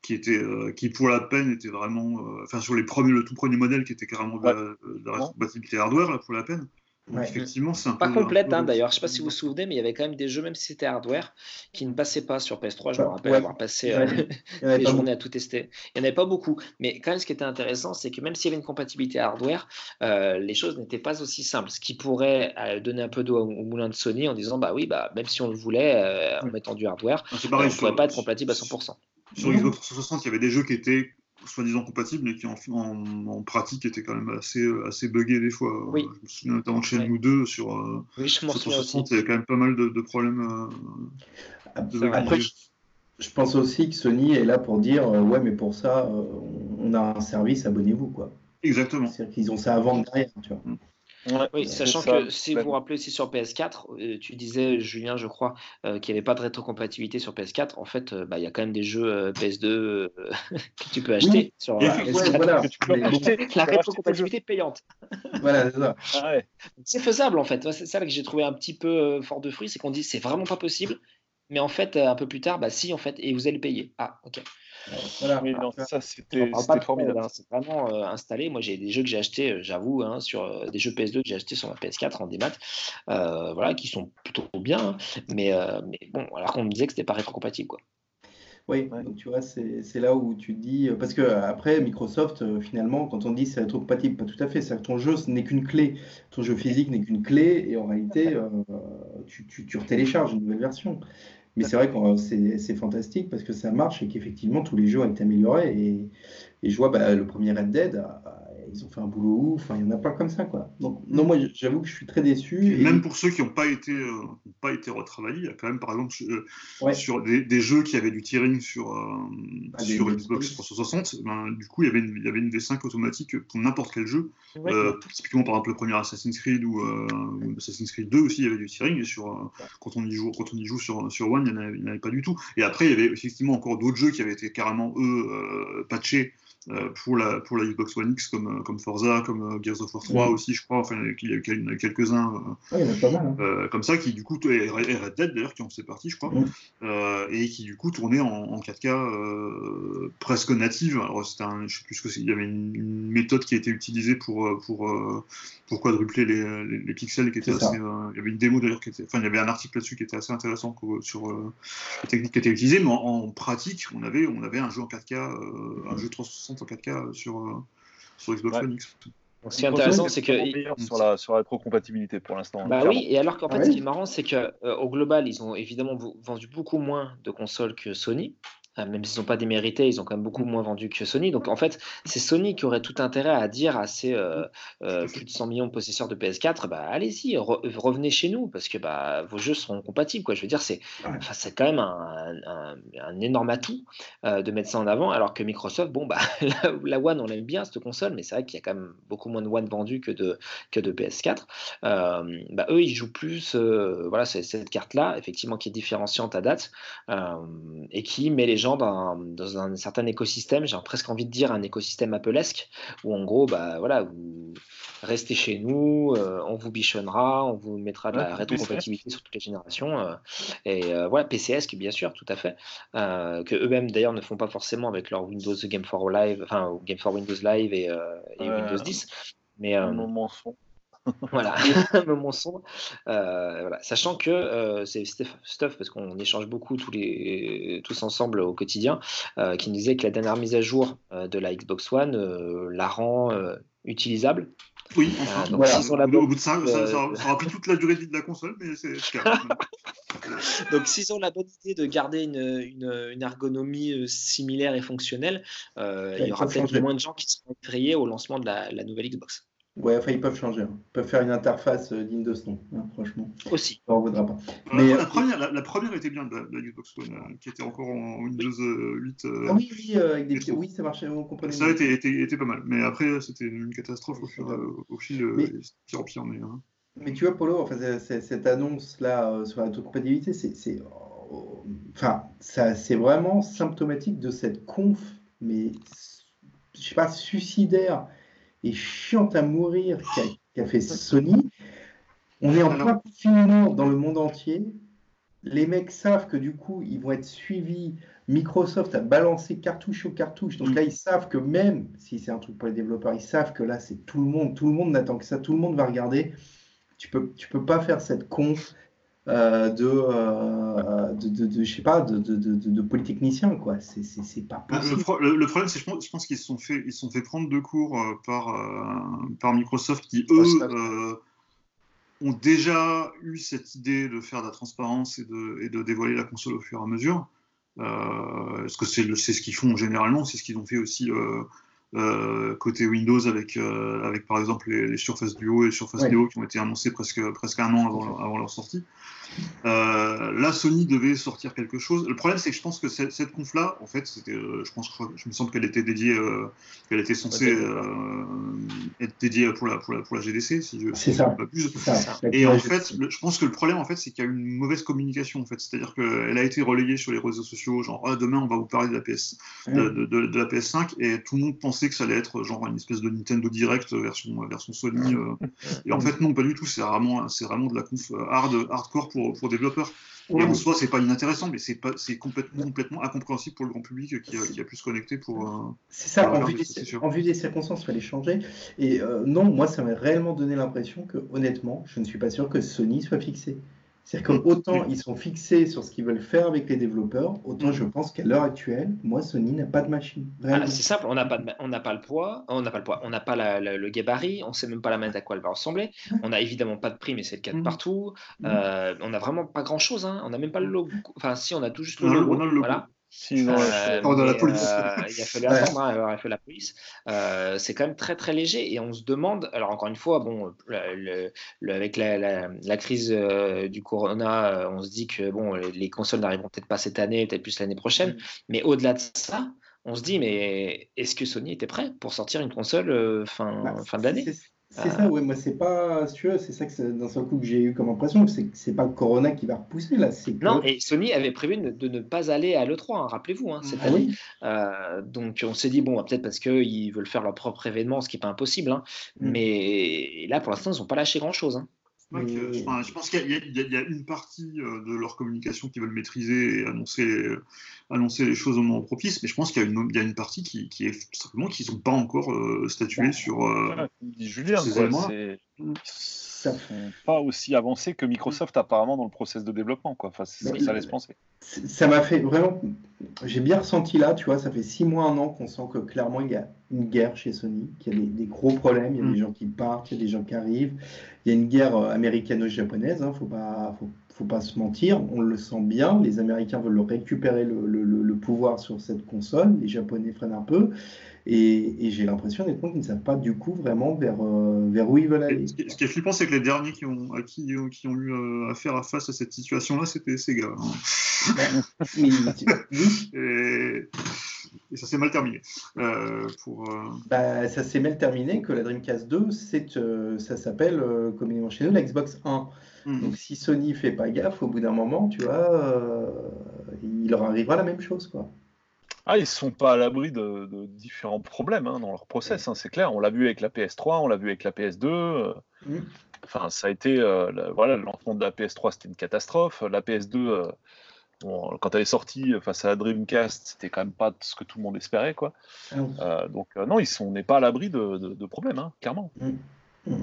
qui était euh, qui pour la peine était vraiment enfin sur les premiers le tout premier modèle qui était carrément de, la, rétrocompatibilité hardware là, pour la peine Effectivement, c'est un pas complète hein, d'ailleurs. Je sais pas si vous vous souvenez, mais il y avait quand même des jeux, même si c'était hardware, qui ne passaient pas sur PS3. Je me rappelle avoir passé euh, (laughs) des journées à tout tester. Il n'y en avait pas beaucoup, mais quand même, ce qui était intéressant, c'est que même s'il y avait une compatibilité hardware, euh, les choses n'étaient pas aussi simples. Ce qui pourrait euh, donner un peu d'eau au, moulin de Sony en disant, bah oui, bah même si on le voulait en mettant du hardware, ah, on ne pourrait pas être compatible à 100%. Sur Xbox 360, il y avait des jeux qui étaient soi-disant compatibles, mais qui en, en, pratique étaient quand même assez, assez buggés des fois. Oui. Je me souviens notamment de Shenmue 2 sur, euh, oui, sur 360, il y avait quand même pas mal de, de problèmes. Euh, Après, je, pense aussi que Sony est là pour dire euh, ouais, mais pour ça, on a un service, abonnez-vous quoi. Exactement. C'est-à-dire qu'ils ont ça à vendre derrière, tu vois. Oui, sachant que si vous vous rappelez aussi sur PS4, euh, tu disais, Julien, je crois, euh, qu'il n'y avait pas de rétrocompatibilité sur PS4. En fait, euh, bah, il y a quand même des jeux PS2 (laughs) que tu peux acheter sur voilà. La rétrocompatibilité payante. (laughs) voilà, c'est ça. Ah c'est faisable, en fait. C'est ça que j'ai trouvé un petit peu fort de fruit, c'est qu'on dit c'est vraiment pas possible. Mais en fait, un peu plus tard, bah si, en fait, et vous allez payer. Ah, ok. Voilà. ça c'était formidable. Hein, c'est vraiment euh, installé. Moi, j'ai des jeux que j'ai achetés, euh, j'avoue, hein, sur euh, des jeux PS2 que j'ai achetés sur ma PS4 en démat, voilà, qui sont plutôt bien. Hein. mais, mais bon, alors qu'on me disait que c'était pas rétrocompatible, quoi. Oui, donc tu vois, c'est là où tu dis. Parce que après, Microsoft, finalement, quand on dit c'est rétrocompatible, pas tout à fait. C'est que ton jeu, ce n'est qu'une clé. Ton jeu physique n'est qu'une clé, et en réalité, tu, tu, tu retélécharges une nouvelle version. Mais c'est vrai que c'est fantastique parce que ça marche et qu'effectivement tous les jeux ont été améliorés. Et, et je vois bah, le premier Red Dead, ils ont fait un boulot ouf. Enfin, il y en a plein comme ça, quoi. Donc, non, moi, j'avoue que je suis très déçu. Et Même pour ceux qui n'ont pas été, euh, pas été retravaillés, il y a quand même, par exemple, euh, sur des, des, jeux qui avaient du tearing sur, euh, ah, sur Xbox 360, ben, du coup, il y avait une, il y avait une V5 automatique pour n'importe quel jeu. typiquement, par exemple, le premier Assassin's Creed ou, Assassin's Creed 2 aussi, il y avait du tearing. Et sur, quand on y joue, quand on y joue sur, sur One, il n'y en, avait pas du tout. Et après, il y avait effectivement encore d'autres jeux qui avaient été carrément, eux, patchés euh, pour, la, pour la Xbox One X comme, euh, comme Forza, comme euh, Gears of War 3 aussi, je crois. Enfin, il y a, quelques-uns hein. comme ça qui, du coup, et Red Dead d'ailleurs, qui en faisait partie, je crois, et qui, du coup, tournaient en, 4K presque native. Alors, c'était un, je sais plus ce que c'est, il y avait une, méthode qui a été utilisée pour, pour, pour quadrupler les, les, pixels, qui était assez, il y avait une démo d'ailleurs qui était, enfin, il y avait un article là-dessus qui était assez intéressant sur les techniques qui étaient utilisées, mais en, en, pratique, on avait, on avait un jeu en 4K, un jeu 360 en 4K sur, euh, sur Xbox One X. ce qui est intéressant, c'est que sur la sur la rétrocompatibilité pour l'instant. Bah oui, et alors qu'en fait, ce qui est marrant, c'est que euh, au global, ils ont évidemment vendu beaucoup moins de consoles que Sony. Euh, même s'ils n'ont pas démérité, ils ont quand même beaucoup moins vendu que Sony. Donc en fait, c'est Sony qui aurait tout intérêt à dire à ces euh, euh, plus de 100 millions de possesseurs de PS4, bah, allez-y, revenez chez nous, parce que bah, vos jeux seront compatibles. Quoi. Je veux dire, c'est c'est quand même un, un, énorme atout de mettre ça en avant, alors que Microsoft, bon, bah, (laughs) la, One, on l'aime bien, cette console, mais c'est vrai qu'il y a quand même beaucoup moins de One vendus que de, que de PS4. bah, eux, ils jouent plus, voilà, cette carte-là, effectivement, qui est différenciante à date, et qui met les gens dans, un certain écosystème, j'ai presque envie de dire un écosystème Applesque, où en gros, bah, voilà, vous restez chez nous, euh, on vous bichonnera, on vous mettra de la rétrocompatibilité sur toutes les générations. Euh, et euh, voilà, PCS, bien sûr, tout à fait, que eux-mêmes d'ailleurs ne font pas forcément avec leur Windows Game for Live, enfin Game for Windows Live et, Windows 10. Mais, un moment (laughs) voilà, un moment sombre. Euh, voilà. Sachant que euh, c'est Stuff, parce qu'on échange beaucoup tous, les, tous ensemble au quotidien, euh, qui nous disait que la dernière mise à jour de la Xbox One la rend utilisable. Oui, enfin, donc, au bout de ça, ça, ça, aura pris toute la durée de vie de la console, mais c'est (laughs) Donc, s'ils ont la bonne idée de garder une, une, une ergonomie similaire et fonctionnelle, il y aura peut-être moins de gens qui seront effrayés au lancement de la, la nouvelle Xbox. Ouais, enfin, ils peuvent changer. Hein. Ils peuvent faire une interface euh, digne de ce nom, hein, franchement. Aussi. Ça en vaudra pas. Mais, la, euh, première, la, première était bien de la, Xbox One, euh, qui était encore en Windows 8. ah oui, oui, avec des... oui, ça marchait, on comprenait. Ça était, était, était, pas mal. Mais après, c'était une catastrophe au, fur, au fil mais, pire en pire. Mais, hein. mais tu vois, Polo, enfin, cette annonce-là sur la compatibilité, c'est. Enfin, c'est vraiment symptomatique de cette conf, mais je sais pas, suicidaire et chiante à mourir qu'a fait Sony. On est en plein confinement dans le monde entier. Les mecs savent que du coup, ils vont être suivis. Microsoft a balancé cartouche au cartouche. Donc là, ils savent que même si c'est un truc pour les développeurs, ils savent que là, c'est tout le monde. Tout le monde n'attend que ça. Tout le monde va regarder. Tu peux, tu peux pas faire cette conf euh, euh, de, de, de, je sais pas, de, de, polytechnicien, quoi. C'est pas possible. Le, problème, c'est je pense, je pense qu'ils se sont fait, ils sont fait prendre de cours euh, par, par Microsoft qui, eux, ont déjà eu cette idée de faire de la transparence et de, et de dévoiler la console au fur et à mesure. Est-ce que c'est ce qu'ils font généralement C'est ce qu'ils ont fait aussi côté Windows avec, avec par exemple les, Surface Duo et les Surface Neo qui ont été annoncés presque, presque un an avant, avant leur sortie. Euh, là, Sony devait sortir quelque chose. Le problème, c'est que je pense que cette, cette conf-là, en fait, c'était, euh, je pense, je me semble qu'elle était dédiée, euh, qu'elle était censée être dédiée pour la, pour la, pour la GDC, si je ne pas plus. Et en fait, je pense que le problème, en fait, c'est qu'il y a une mauvaise communication, en fait. C'est-à-dire qu'elle a été relayée sur les réseaux sociaux, genre, ah, demain, on va vous parler de la PS, de, de, la PS5, et tout le monde pensait que ça allait être genre une espèce de Nintendo Direct version, version Sony. et en fait, non, pas du tout. C'est vraiment, c'est vraiment de la conf hard, hardcore pour pour, développeurs. Et en soi, c'est pas inintéressant, mais c'est c'est complètement, complètement incompréhensible pour le grand public qui a, qui a pu se connecter pour. Euh, c'est ça. En vue, des, en vue, des, circonstances, il fallait changer. Et euh, non, moi, ça m'a réellement donné l'impression que, honnêtement, je ne suis pas sûr que Sony soit fixé. C'est-à-dire qu'autant ils sont fixés sur ce qu'ils veulent faire avec les développeurs, autant je pense qu'à l'heure actuelle, moi, Sony n'a pas de machine. Ah, c'est simple, on n'a pas, on n'a pas le poids, on n'a pas le poids, on n'a pas le gabarit, on ne sait même pas la manette à quoi elle va ressembler. On n'a évidemment pas de prix, mais c'est le cas de mm. partout. Mm. Euh, on n'a vraiment pas grand-chose, hein. on n'a même pas le logo. Enfin, si, on a tout juste le logo. Voilà. Sinon, euh, dans la police. Euh, il a fallu attendre, hein, avoir fait la police. Euh, c'est quand même très très léger et on se demande. Alors encore une fois, bon, le, avec la, la, crise du corona, on se dit que bon, les consoles n'arriveront peut-être pas cette année, peut-être plus l'année prochaine. Mm. Mais au-delà de ça, on se dit mais est-ce que Sony était prêt pour sortir une console fin, bah, fin de c'est ça, ouais, moi c'est pas, c'est ça que d'un seul coup que j'ai eu comme impression, c'est que c'est pas Corona qui va repousser là. Non, et Sony avait prévu de ne pas aller à l'E3, hein, rappelez-vous, hein, cette ah année. Euh, donc on s'est dit, bon, peut-être parce qu'ils veulent faire leur propre événement, ce qui n'est pas impossible, hein, mm. mais là pour l'instant ils n'ont pas lâché grand-chose. Je, pense qu'il y, a une partie euh, de leur communication qui veulent maîtriser et annoncer, annoncer les choses au moment propice, mais je pense qu'il y, a une partie qui, qui est simplement qu'ils n'ont pas encore euh, statué sur euh, Julien, ces éléments ça pas aussi avancé que Microsoft apparemment dans le process de développement. Quoi. Enfin, ça laisse penser. Ça m'a fait vraiment. J'ai bien ressenti là, tu vois, ça fait six mois, un an qu'on sent que clairement il y a une guerre chez Sony, qu'il y a des, gros problèmes, il y a des mm. gens qui partent, il y a des gens qui arrivent. Il y a une guerre euh, américano-japonaise, hein, faut pas, faut, faut pas se mentir, on le sent bien. Les Américains veulent récupérer le, pouvoir sur cette console. Les Japonais freinent un peu. Et, j'ai l'impression honnêtement qu'ils ne savent pas du coup vraiment vers, euh, vers où ils veulent aller. Ce qui, est flippant, c'est que les derniers qui ont, qui, qui ont eu euh, affaire à face à cette situation-là, c'était Sega. Hein. (laughs) et, et, ça s'est mal terminé. Euh, pour, bah, ça s'est mal terminé que la Dreamcast 2, ça s'appelle communément chez nous la Xbox 1. Hmm. Donc si Sony fait pas gaffe, au bout d'un moment, tu vois, il leur arrivera la même chose, quoi. Ah, ils sont pas à l'abri de, différents problèmes hein, dans leur process, hein, c'est clair. On l'a vu avec la PS3, on l'a vu avec la PS2. Euh, mm. Enfin, ça a été. Euh, voilà, le lancement de la PS3, c'était une catastrophe. La PS2, euh, quand elle est sortie face à la Dreamcast, c'était quand même pas ce que tout le monde espérait. Quoi. Ah donc, non, ils sont, on n'est pas à l'abri de, problèmes, hein, clairement. Mm.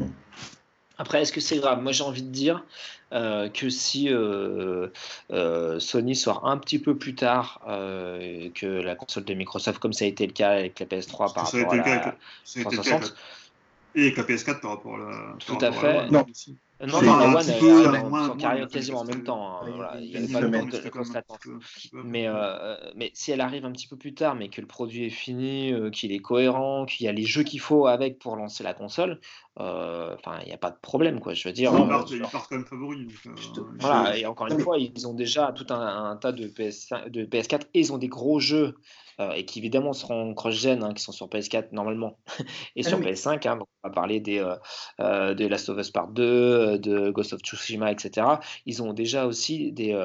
Après, est-ce que c'est grave? Moi, j'ai envie de dire euh, que si euh, euh, Sony sort un petit peu plus tard que la console de Microsoft, comme ça a été le cas avec la PS3 par rapport à la 360, et avec la PS4 par rapport à la. Tout à fait. non. Non, non, la One, elle arrive quasiment en même temps. Hein. Il n'y a pas de grosse latence. Mais, euh, mais si elle arrive un petit peu plus tard, mais que le produit est fini, euh, qu'il est cohérent, qu'il y a les jeux qu'il faut avec pour lancer la console, euh, enfin, il n'y a pas de problème, quoi. Je veux dire. Ils partent, quand même favoris. voilà, et encore une fois, ils ont déjà tout un, tas de PS4 et ils ont des gros jeux euh, et qui évidemment seront cross-gen, hein, qui sont sur PS4 normalement, (laughs) et sur ah PS5. Hein, on va parler des, euh, euh, de Last of Us Part 2, de Ghost of Tsushima, etc. Ils ont déjà aussi des,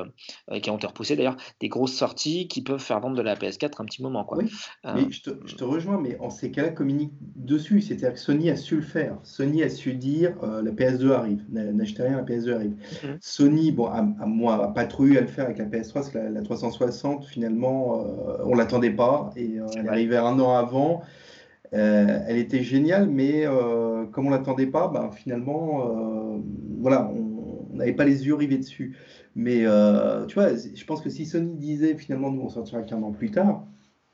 qui ont été repoussés d'ailleurs, des grosses sorties qui peuvent faire vendre de la PS4 un petit moment. Quoi. Oui, mais je te, je, te, rejoins, mais en ces cas-là, communique dessus. C'est-à-dire que Sony a su le faire. Sony a su dire la PS2 arrive, n'achetez rien, la PS2 arrive. Mmh. Sony, bon, a, a, moi, pas trop eu à le faire avec la PS3, parce que la, la 360, finalement, on l'attendait et euh, elle est arrivée un an avant. Euh, elle était géniale, mais euh, comme on l'attendait pas, ben, finalement, voilà, on n'avait pas les yeux rivés dessus. Mais tu vois, je pense que si Sony disait finalement nous on sortira qu'un an plus tard,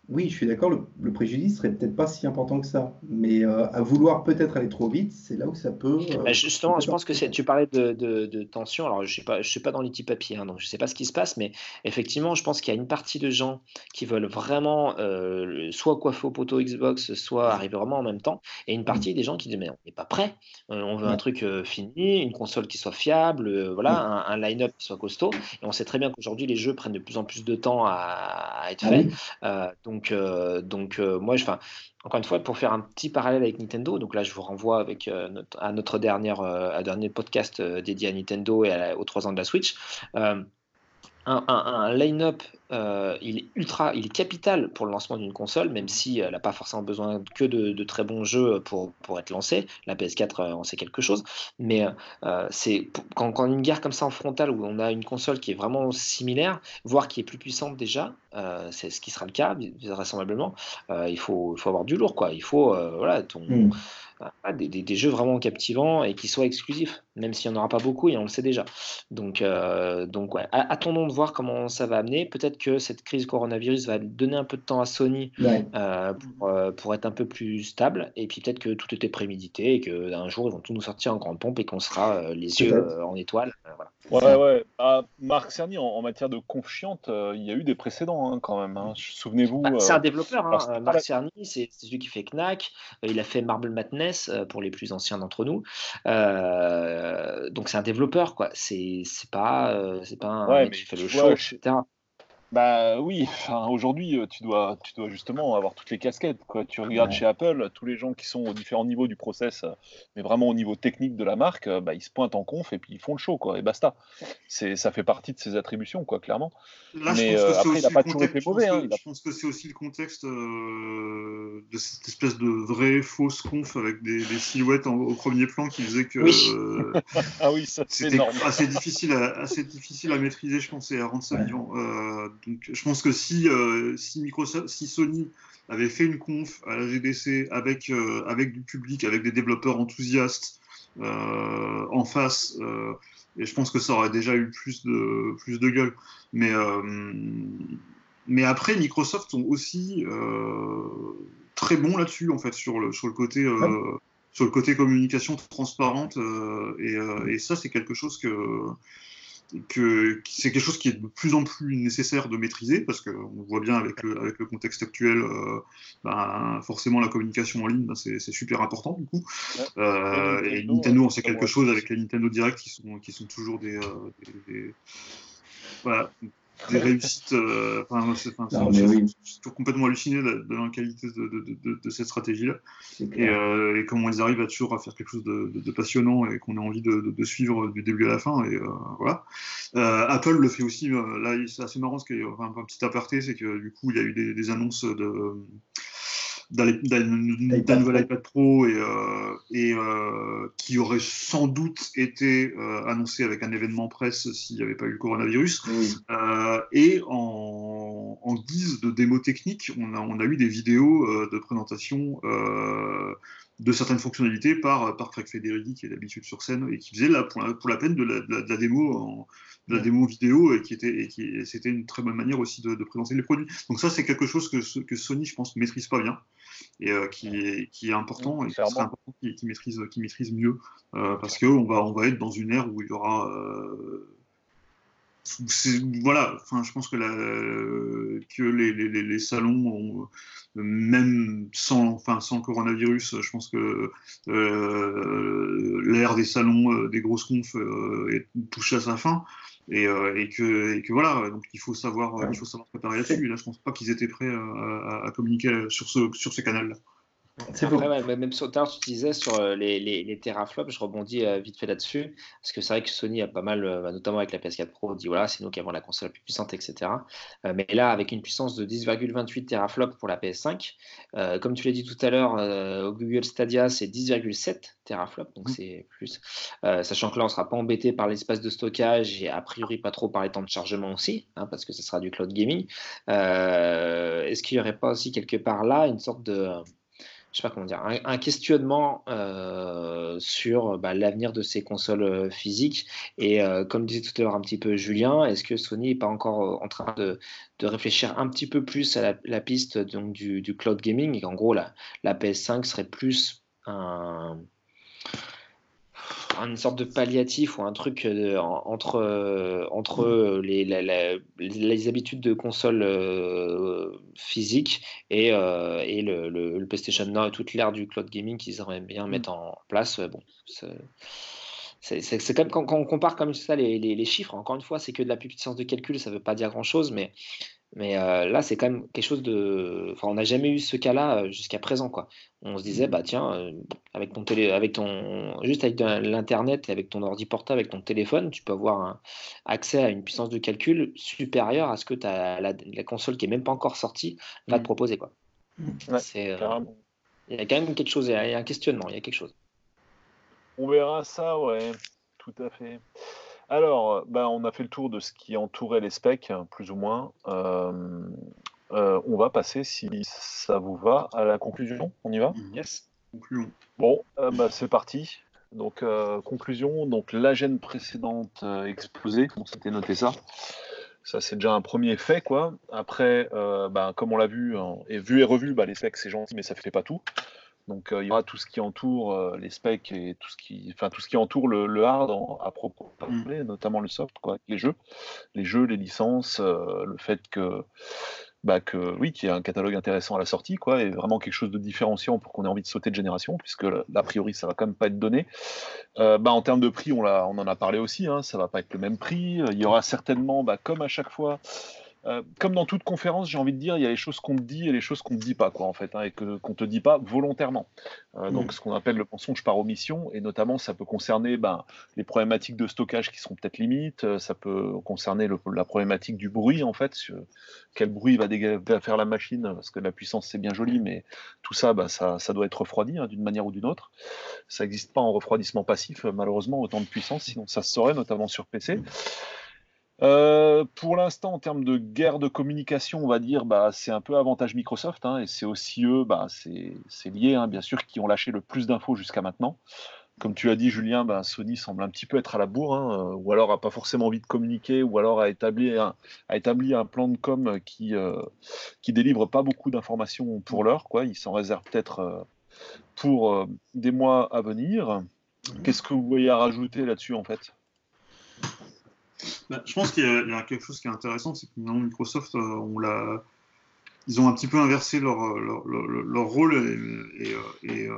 oui, je suis d'accord, le, préjudice serait peut-être pas si important que ça. Mais euh, à vouloir peut-être aller trop vite, c'est là où ça peut. Euh, bah, justement, je pense que tu parlais de, tension. Alors, je ne suis, pas, suis pas dans les petits papiers, hein, donc je ne sais pas ce qui se passe, mais effectivement, je pense qu'il y a une partie de gens qui veulent vraiment euh, soit coiffer au poteau Xbox, soit arriver vraiment en même temps, et une partie des gens qui disent Mais on n'est pas prêt, on veut un truc fini, une console qui soit fiable, voilà, un, line-up qui soit costaud. Et on sait très bien qu'aujourd'hui, les jeux prennent de plus en plus de temps à, être ah faits. donc, donc, euh, euh, moi, encore une fois, pour faire un petit parallèle avec Nintendo, donc là, je vous renvoie avec, euh, notre, à notre dernière, dernier podcast dédié à Nintendo et aux trois ans de la Switch un, line-up, euh, il est ultra, il est capital pour le lancement d'une console, même si elle n'a pas forcément besoin que de, très bons jeux pour, pour être lancée. La PS4, euh, on sait quelque chose, mais euh, c'est quand, quand, une guerre comme ça en frontale où on a une console qui est vraiment similaire, voire qui est plus puissante déjà, c'est ce qui sera le cas vraisemblablement. il faut, faut avoir du lourd, quoi. Il faut, voilà, ton. Des, jeux vraiment captivants et qui soient exclusifs, même s'il n'y en aura pas beaucoup et on le sait déjà. Donc, euh, donc ouais. attendons de voir comment ça va amener. Peut-être que cette crise coronavirus va donner un peu de temps à Sony euh, euh, pour, être un peu plus stable. Et puis peut-être que tout était prémédité et qu'un jour ils vont tout nous sortir en grande pompe et qu'on sera les yeux en étoile. voilà. Ouais, ouais. Bah, Marc Cerny, en, matière de confiante, il y a eu des précédents hein, quand même. Hein. Souvenez-vous. Bah, c'est un développeur. Hein. Marc Cerny, c'est celui qui fait Knack. il a fait Marble Madness euh, pour les plus anciens d'entre nous. Euh, donc c'est un développeur, quoi. C'est pas, euh, c'est pas un mec qui fait le show, etc. Bah oui, (laughs) aujourd'hui, euh, tu dois, tu dois justement avoir toutes les casquettes. Quoi. Tu regardes chez Apple, tous les gens qui sont aux différents niveaux du process, euh, mais vraiment au niveau technique de la marque, euh, bah, ils se pointent en conf et puis ils font le show, quoi, et basta. C'est, ça fait partie de ses attributions, quoi, clairement. mais après, il n'a pas toujours été mauvais. Hein, je pense que c'est aussi le contexte de cette espèce de vraie fausse conf avec des, silhouettes au premier plan qui faisait que (laughs) ah oui, c'était assez difficile, à, assez difficile à maîtriser, je pense, et à rendre ça vivant donc, je pense que si, euh, si, Microsoft, si Sony avait fait une conf à la GDC avec, euh, avec du public, avec des développeurs enthousiastes euh, en face, et je pense que ça aurait déjà eu plus de, plus de gueule. Mais, mais après, Microsoft sont aussi très bons là-dessus, en fait, sur le, sur le côté. sur le côté communication transparente et, et ça c'est quelque chose que que c'est quelque chose qui est de plus en plus nécessaire de maîtriser parce qu'on voit bien avec le, avec le contexte actuel, euh, ben, forcément la communication en ligne, ben, c'est super important du coup. Euh, et Nintendo, on sait quelque chose avec les Nintendo Direct qui sont, qui sont toujours des, des voilà, des réussites. Euh, enfin, je suis complètement halluciné de, la qualité de, cette stratégie-là. Euh, et, comment ils arrivent à toujours à faire quelque chose de, passionnant et qu'on a envie de, suivre du début à la fin. Et euh, voilà. Apple le fait aussi. là, c'est assez marrant, ce enfin, un petit aparté, c'est que du coup, il y a eu des, des annonces de d'un nouvel iPad Pro et, euh, et euh, qui aurait sans doute été euh, annoncé avec un événement presse s'il n'y avait pas eu le coronavirus. et en, en, guise de démo technique, on a, on a eu des vidéos de présentation de certaines fonctionnalités par, par Craig Federighi, qui est d'habitude sur scène et qui faisait la, pour, la, pour la peine de la, de la, démo en, de la démo vidéo et qui était et qui c'était une très bonne manière aussi de, de, présenter les produits. Donc ça c'est quelque chose que, que Sony je pense maîtrise pas bien et euh, qui, est, qui est important et qui, important qui, maîtrise, qui maîtrise mieux euh, parce qu'on va, on va être dans une ère où il y aura. Euh, voilà, enfin, je pense que, la, que les, les, salons, même sans, enfin, sans coronavirus, je pense que l'ère des salons, des grosses confs, est touchée à sa fin. Et, et, que, et, que, voilà, donc il faut savoir, il faut savoir préparer là-dessus. Là, je pense pas qu'ils étaient prêts à, à, communiquer sur ce, sur ce canal-là. Après, même sur tard, tu disais sur euh, les, les, les teraflops, je rebondis euh, vite fait là-dessus, parce que c'est vrai que Sony a pas mal, euh, bah, notamment avec la PS4 Pro, dit voilà, c'est nous qui avons la console la plus puissante, etc. mais là, avec une puissance de 10,28 teraflops pour la PS5, comme tu l'as dit tout à l'heure, au Google Stadia, c'est 10,7 teraflops, donc mmh. c'est plus. sachant que là, on ne sera pas embêté par l'espace de stockage et a priori pas trop par les temps de chargement aussi, hein, parce que ce sera du cloud gaming. Est-ce qu'il n'y aurait pas aussi quelque part là une sorte de je sais pas comment dire, un, questionnement euh, sur bah, l'avenir de ces consoles euh, physiques. Et euh, comme disait tout à l'heure un petit peu Julien, est-ce que Sony n'est pas encore en train de, réfléchir un petit peu plus à la, piste donc, du, cloud gaming? Et qu'en gros la, la PS5 serait plus un une sorte de palliatif ou un truc euh, entre, euh, entre mm. les, les, habitudes de console euh, physique et, et le, le, PlayStation Now et toute l'ère du cloud gaming qu'ils aimeraient bien mm. mettre en place. Bon, c'est quand quand, on compare comme ça les, les, chiffres, encore une fois, c'est que de la puissance de calcul, ça ne veut pas dire grand chose, mais mais euh, là, c'est quand même quelque chose de. Enfin, on n'a jamais eu ce cas-là euh, jusqu'à présent, quoi. On se disait, bah tiens, euh, avec ton télé, avec ton, juste avec l'internet, avec ton ordi portable, avec ton téléphone, tu peux avoir un accès à une puissance de calcul supérieure à ce que as la, console qui est même pas encore sortie va te mmh. proposer, quoi. Mmh. c'est. il y a quand même quelque chose, il y a un questionnement, il y a quelque chose. On verra ça, ouais, tout à fait. Alors, bah, on a fait le tour de ce qui entourait les specs, plus ou moins. Euh, euh, on va passer, si ça vous va, à la conclusion. On y va? Yes, conclusion. Bon, euh, bah, c'est parti. Donc, conclusion. Donc, la gêne précédente explosée. On s'était noté ça? Ça, c'est déjà un premier fait, quoi. Après, bah, comme on l'a vu, hein, et vu et revu, les specs, c'est gentil, mais ça ne fait pas tout. Donc euh, il y aura tout ce qui entoure euh, les specs et tout ce qui, enfin tout ce qui entoure le, hard à propos, mmh. notamment le soft, quoi, les jeux, les jeux, les licences, euh, le fait que, bah, que oui, qu'il y ait un catalogue intéressant à la sortie, quoi, et vraiment quelque chose de différenciant pour qu'on ait envie de sauter de génération, puisque a priori ça va quand même pas être donné. bah, en termes de prix, on, on en a parlé aussi, hein, ça va pas être le même prix. Il y aura certainement, bah, comme à chaque fois, euh, comme dans toute conférence, j'ai envie de dire, il y a les choses qu'on te dit et les choses qu'on ne dit pas, quoi, en fait, hein, et que, qu'on te dit pas volontairement. Euh, donc, mm. ce qu'on appelle le mensonge par omission, et notamment, ça peut concerner ben, les problématiques de stockage qui sont peut-être limites, euh, ça peut concerner la problématique du bruit, en fait, quel bruit va, faire la machine, parce que la puissance, c'est bien joli, mais tout ça, ben, ça, ça, doit être refroidi hein, d'une manière ou d'une autre. Ça n'existe pas en refroidissement passif, malheureusement, autant de puissance, sinon ça se saurait, notamment sur PC. Euh, pour l'instant, en termes de guerre de communication, on va dire, bah, c'est un peu avantage Microsoft, hein, et c'est aussi eux, bah, c'est lié, hein, bien sûr, qui ont lâché le plus d'infos jusqu'à maintenant. Comme tu as dit, Julien, bah, Sony semble un petit peu être à la bourre, hein, euh, ou alors a pas forcément envie de communiquer, ou alors a établi un, a établi un plan de com qui, euh, qui délivre pas beaucoup d'informations pour l'heure, quoi. Il s'en réserve peut-être pour des mois à venir. Qu'est-ce que vous voyez à rajouter là-dessus, en fait? Bah, Je pense qu'il y, a quelque chose qui est intéressant, c'est que maintenant Microsoft, l'a ils ont un petit peu inversé leur, leur, rôle et, et,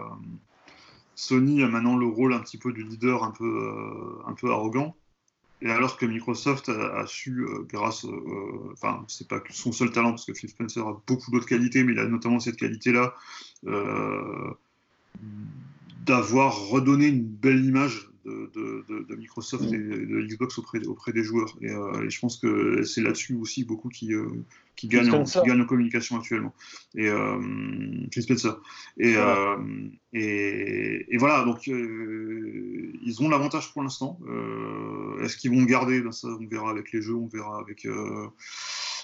Sony a maintenant le rôle un petit peu du leader un peu, arrogant. Et alors que Microsoft a, su, euh, grâce, euh, enfin, c'est pas son seul talent, parce que Phil Spencer a beaucoup d'autres qualités, mais il a notamment cette qualité-là euh, d'avoir redonné une belle image de, Microsoft et de Xbox auprès, auprès des joueurs. Et, euh, je pense que c'est là-dessus aussi beaucoup qui, euh, qui, gagnent, en, qui gagnent en communication actuellement. Et euh, Spencer. Et, voilà. Euh, et, et, voilà, donc ils ont l'avantage pour l'instant. Est-ce qu'ils vont garder? Ben, ça, On verra avec les jeux, on verra avec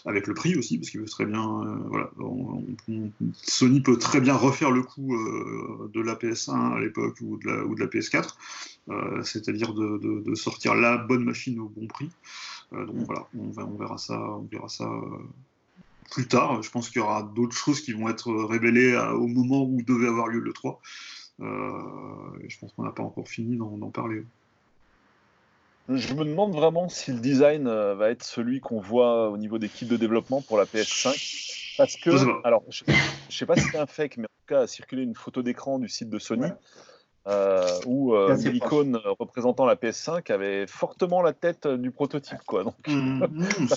avec le prix aussi, parce qu'il veut très bien. Euh, voilà, Sony peut très bien refaire le coup euh, de la PS1 à l'époque ou, de la, ou de la PS4, euh, c'est-à-dire de, sortir la bonne machine au bon prix. donc voilà, on, on, verra ça, on verra ça plus tard. Je pense qu'il y aura d'autres choses qui vont être révélées au moment où devait avoir lieu le 3. je pense qu'on n'a pas encore fini d'en parler. Je me demande vraiment si le design euh, va être celui qu'on voit au niveau des kits de développement pour la PS5. Parce que, alors, je ne sais pas si c'est un fake, mais en tout cas, a circulé une photo d'écran du site de Sony euh, où euh, l'icône représentant la PS5 avait fortement la tête du prototype. Quoi. Donc, (laughs) mmh, mmh,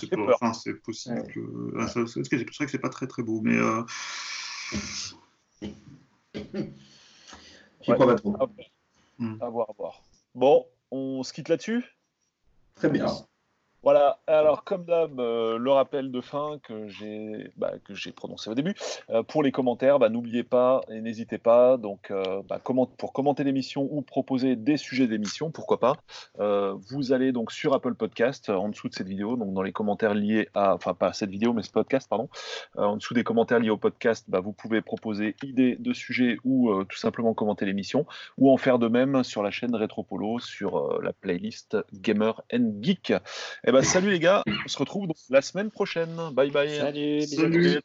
c'est possible que. Ah, c'est vrai que c'est pas très très beau, mais. Euh... J'y crois pas trop. Mmh. À voir, à voir. Bon, on se quitte là-dessus? Très bien. Voilà, alors comme d'hab, euh, le rappel de fin que j'ai bah, prononcé au début. Euh, pour les commentaires, bah, n'oubliez pas et n'hésitez pas. Donc, euh, bah, pour commenter l'émission ou proposer des sujets d'émission, pourquoi pas, vous allez donc sur Apple Podcast en dessous de cette vidéo, donc dans les commentaires liés à, enfin pas cette vidéo, mais ce podcast, pardon. en dessous des commentaires liés au podcast, vous pouvez proposer idées de sujets ou tout simplement commenter l'émission, ou en faire de même sur la chaîne Retropolo, sur la playlist Gamer and Geek. Et ben, salut les gars, on se retrouve la semaine prochaine. Bye bye. Salut.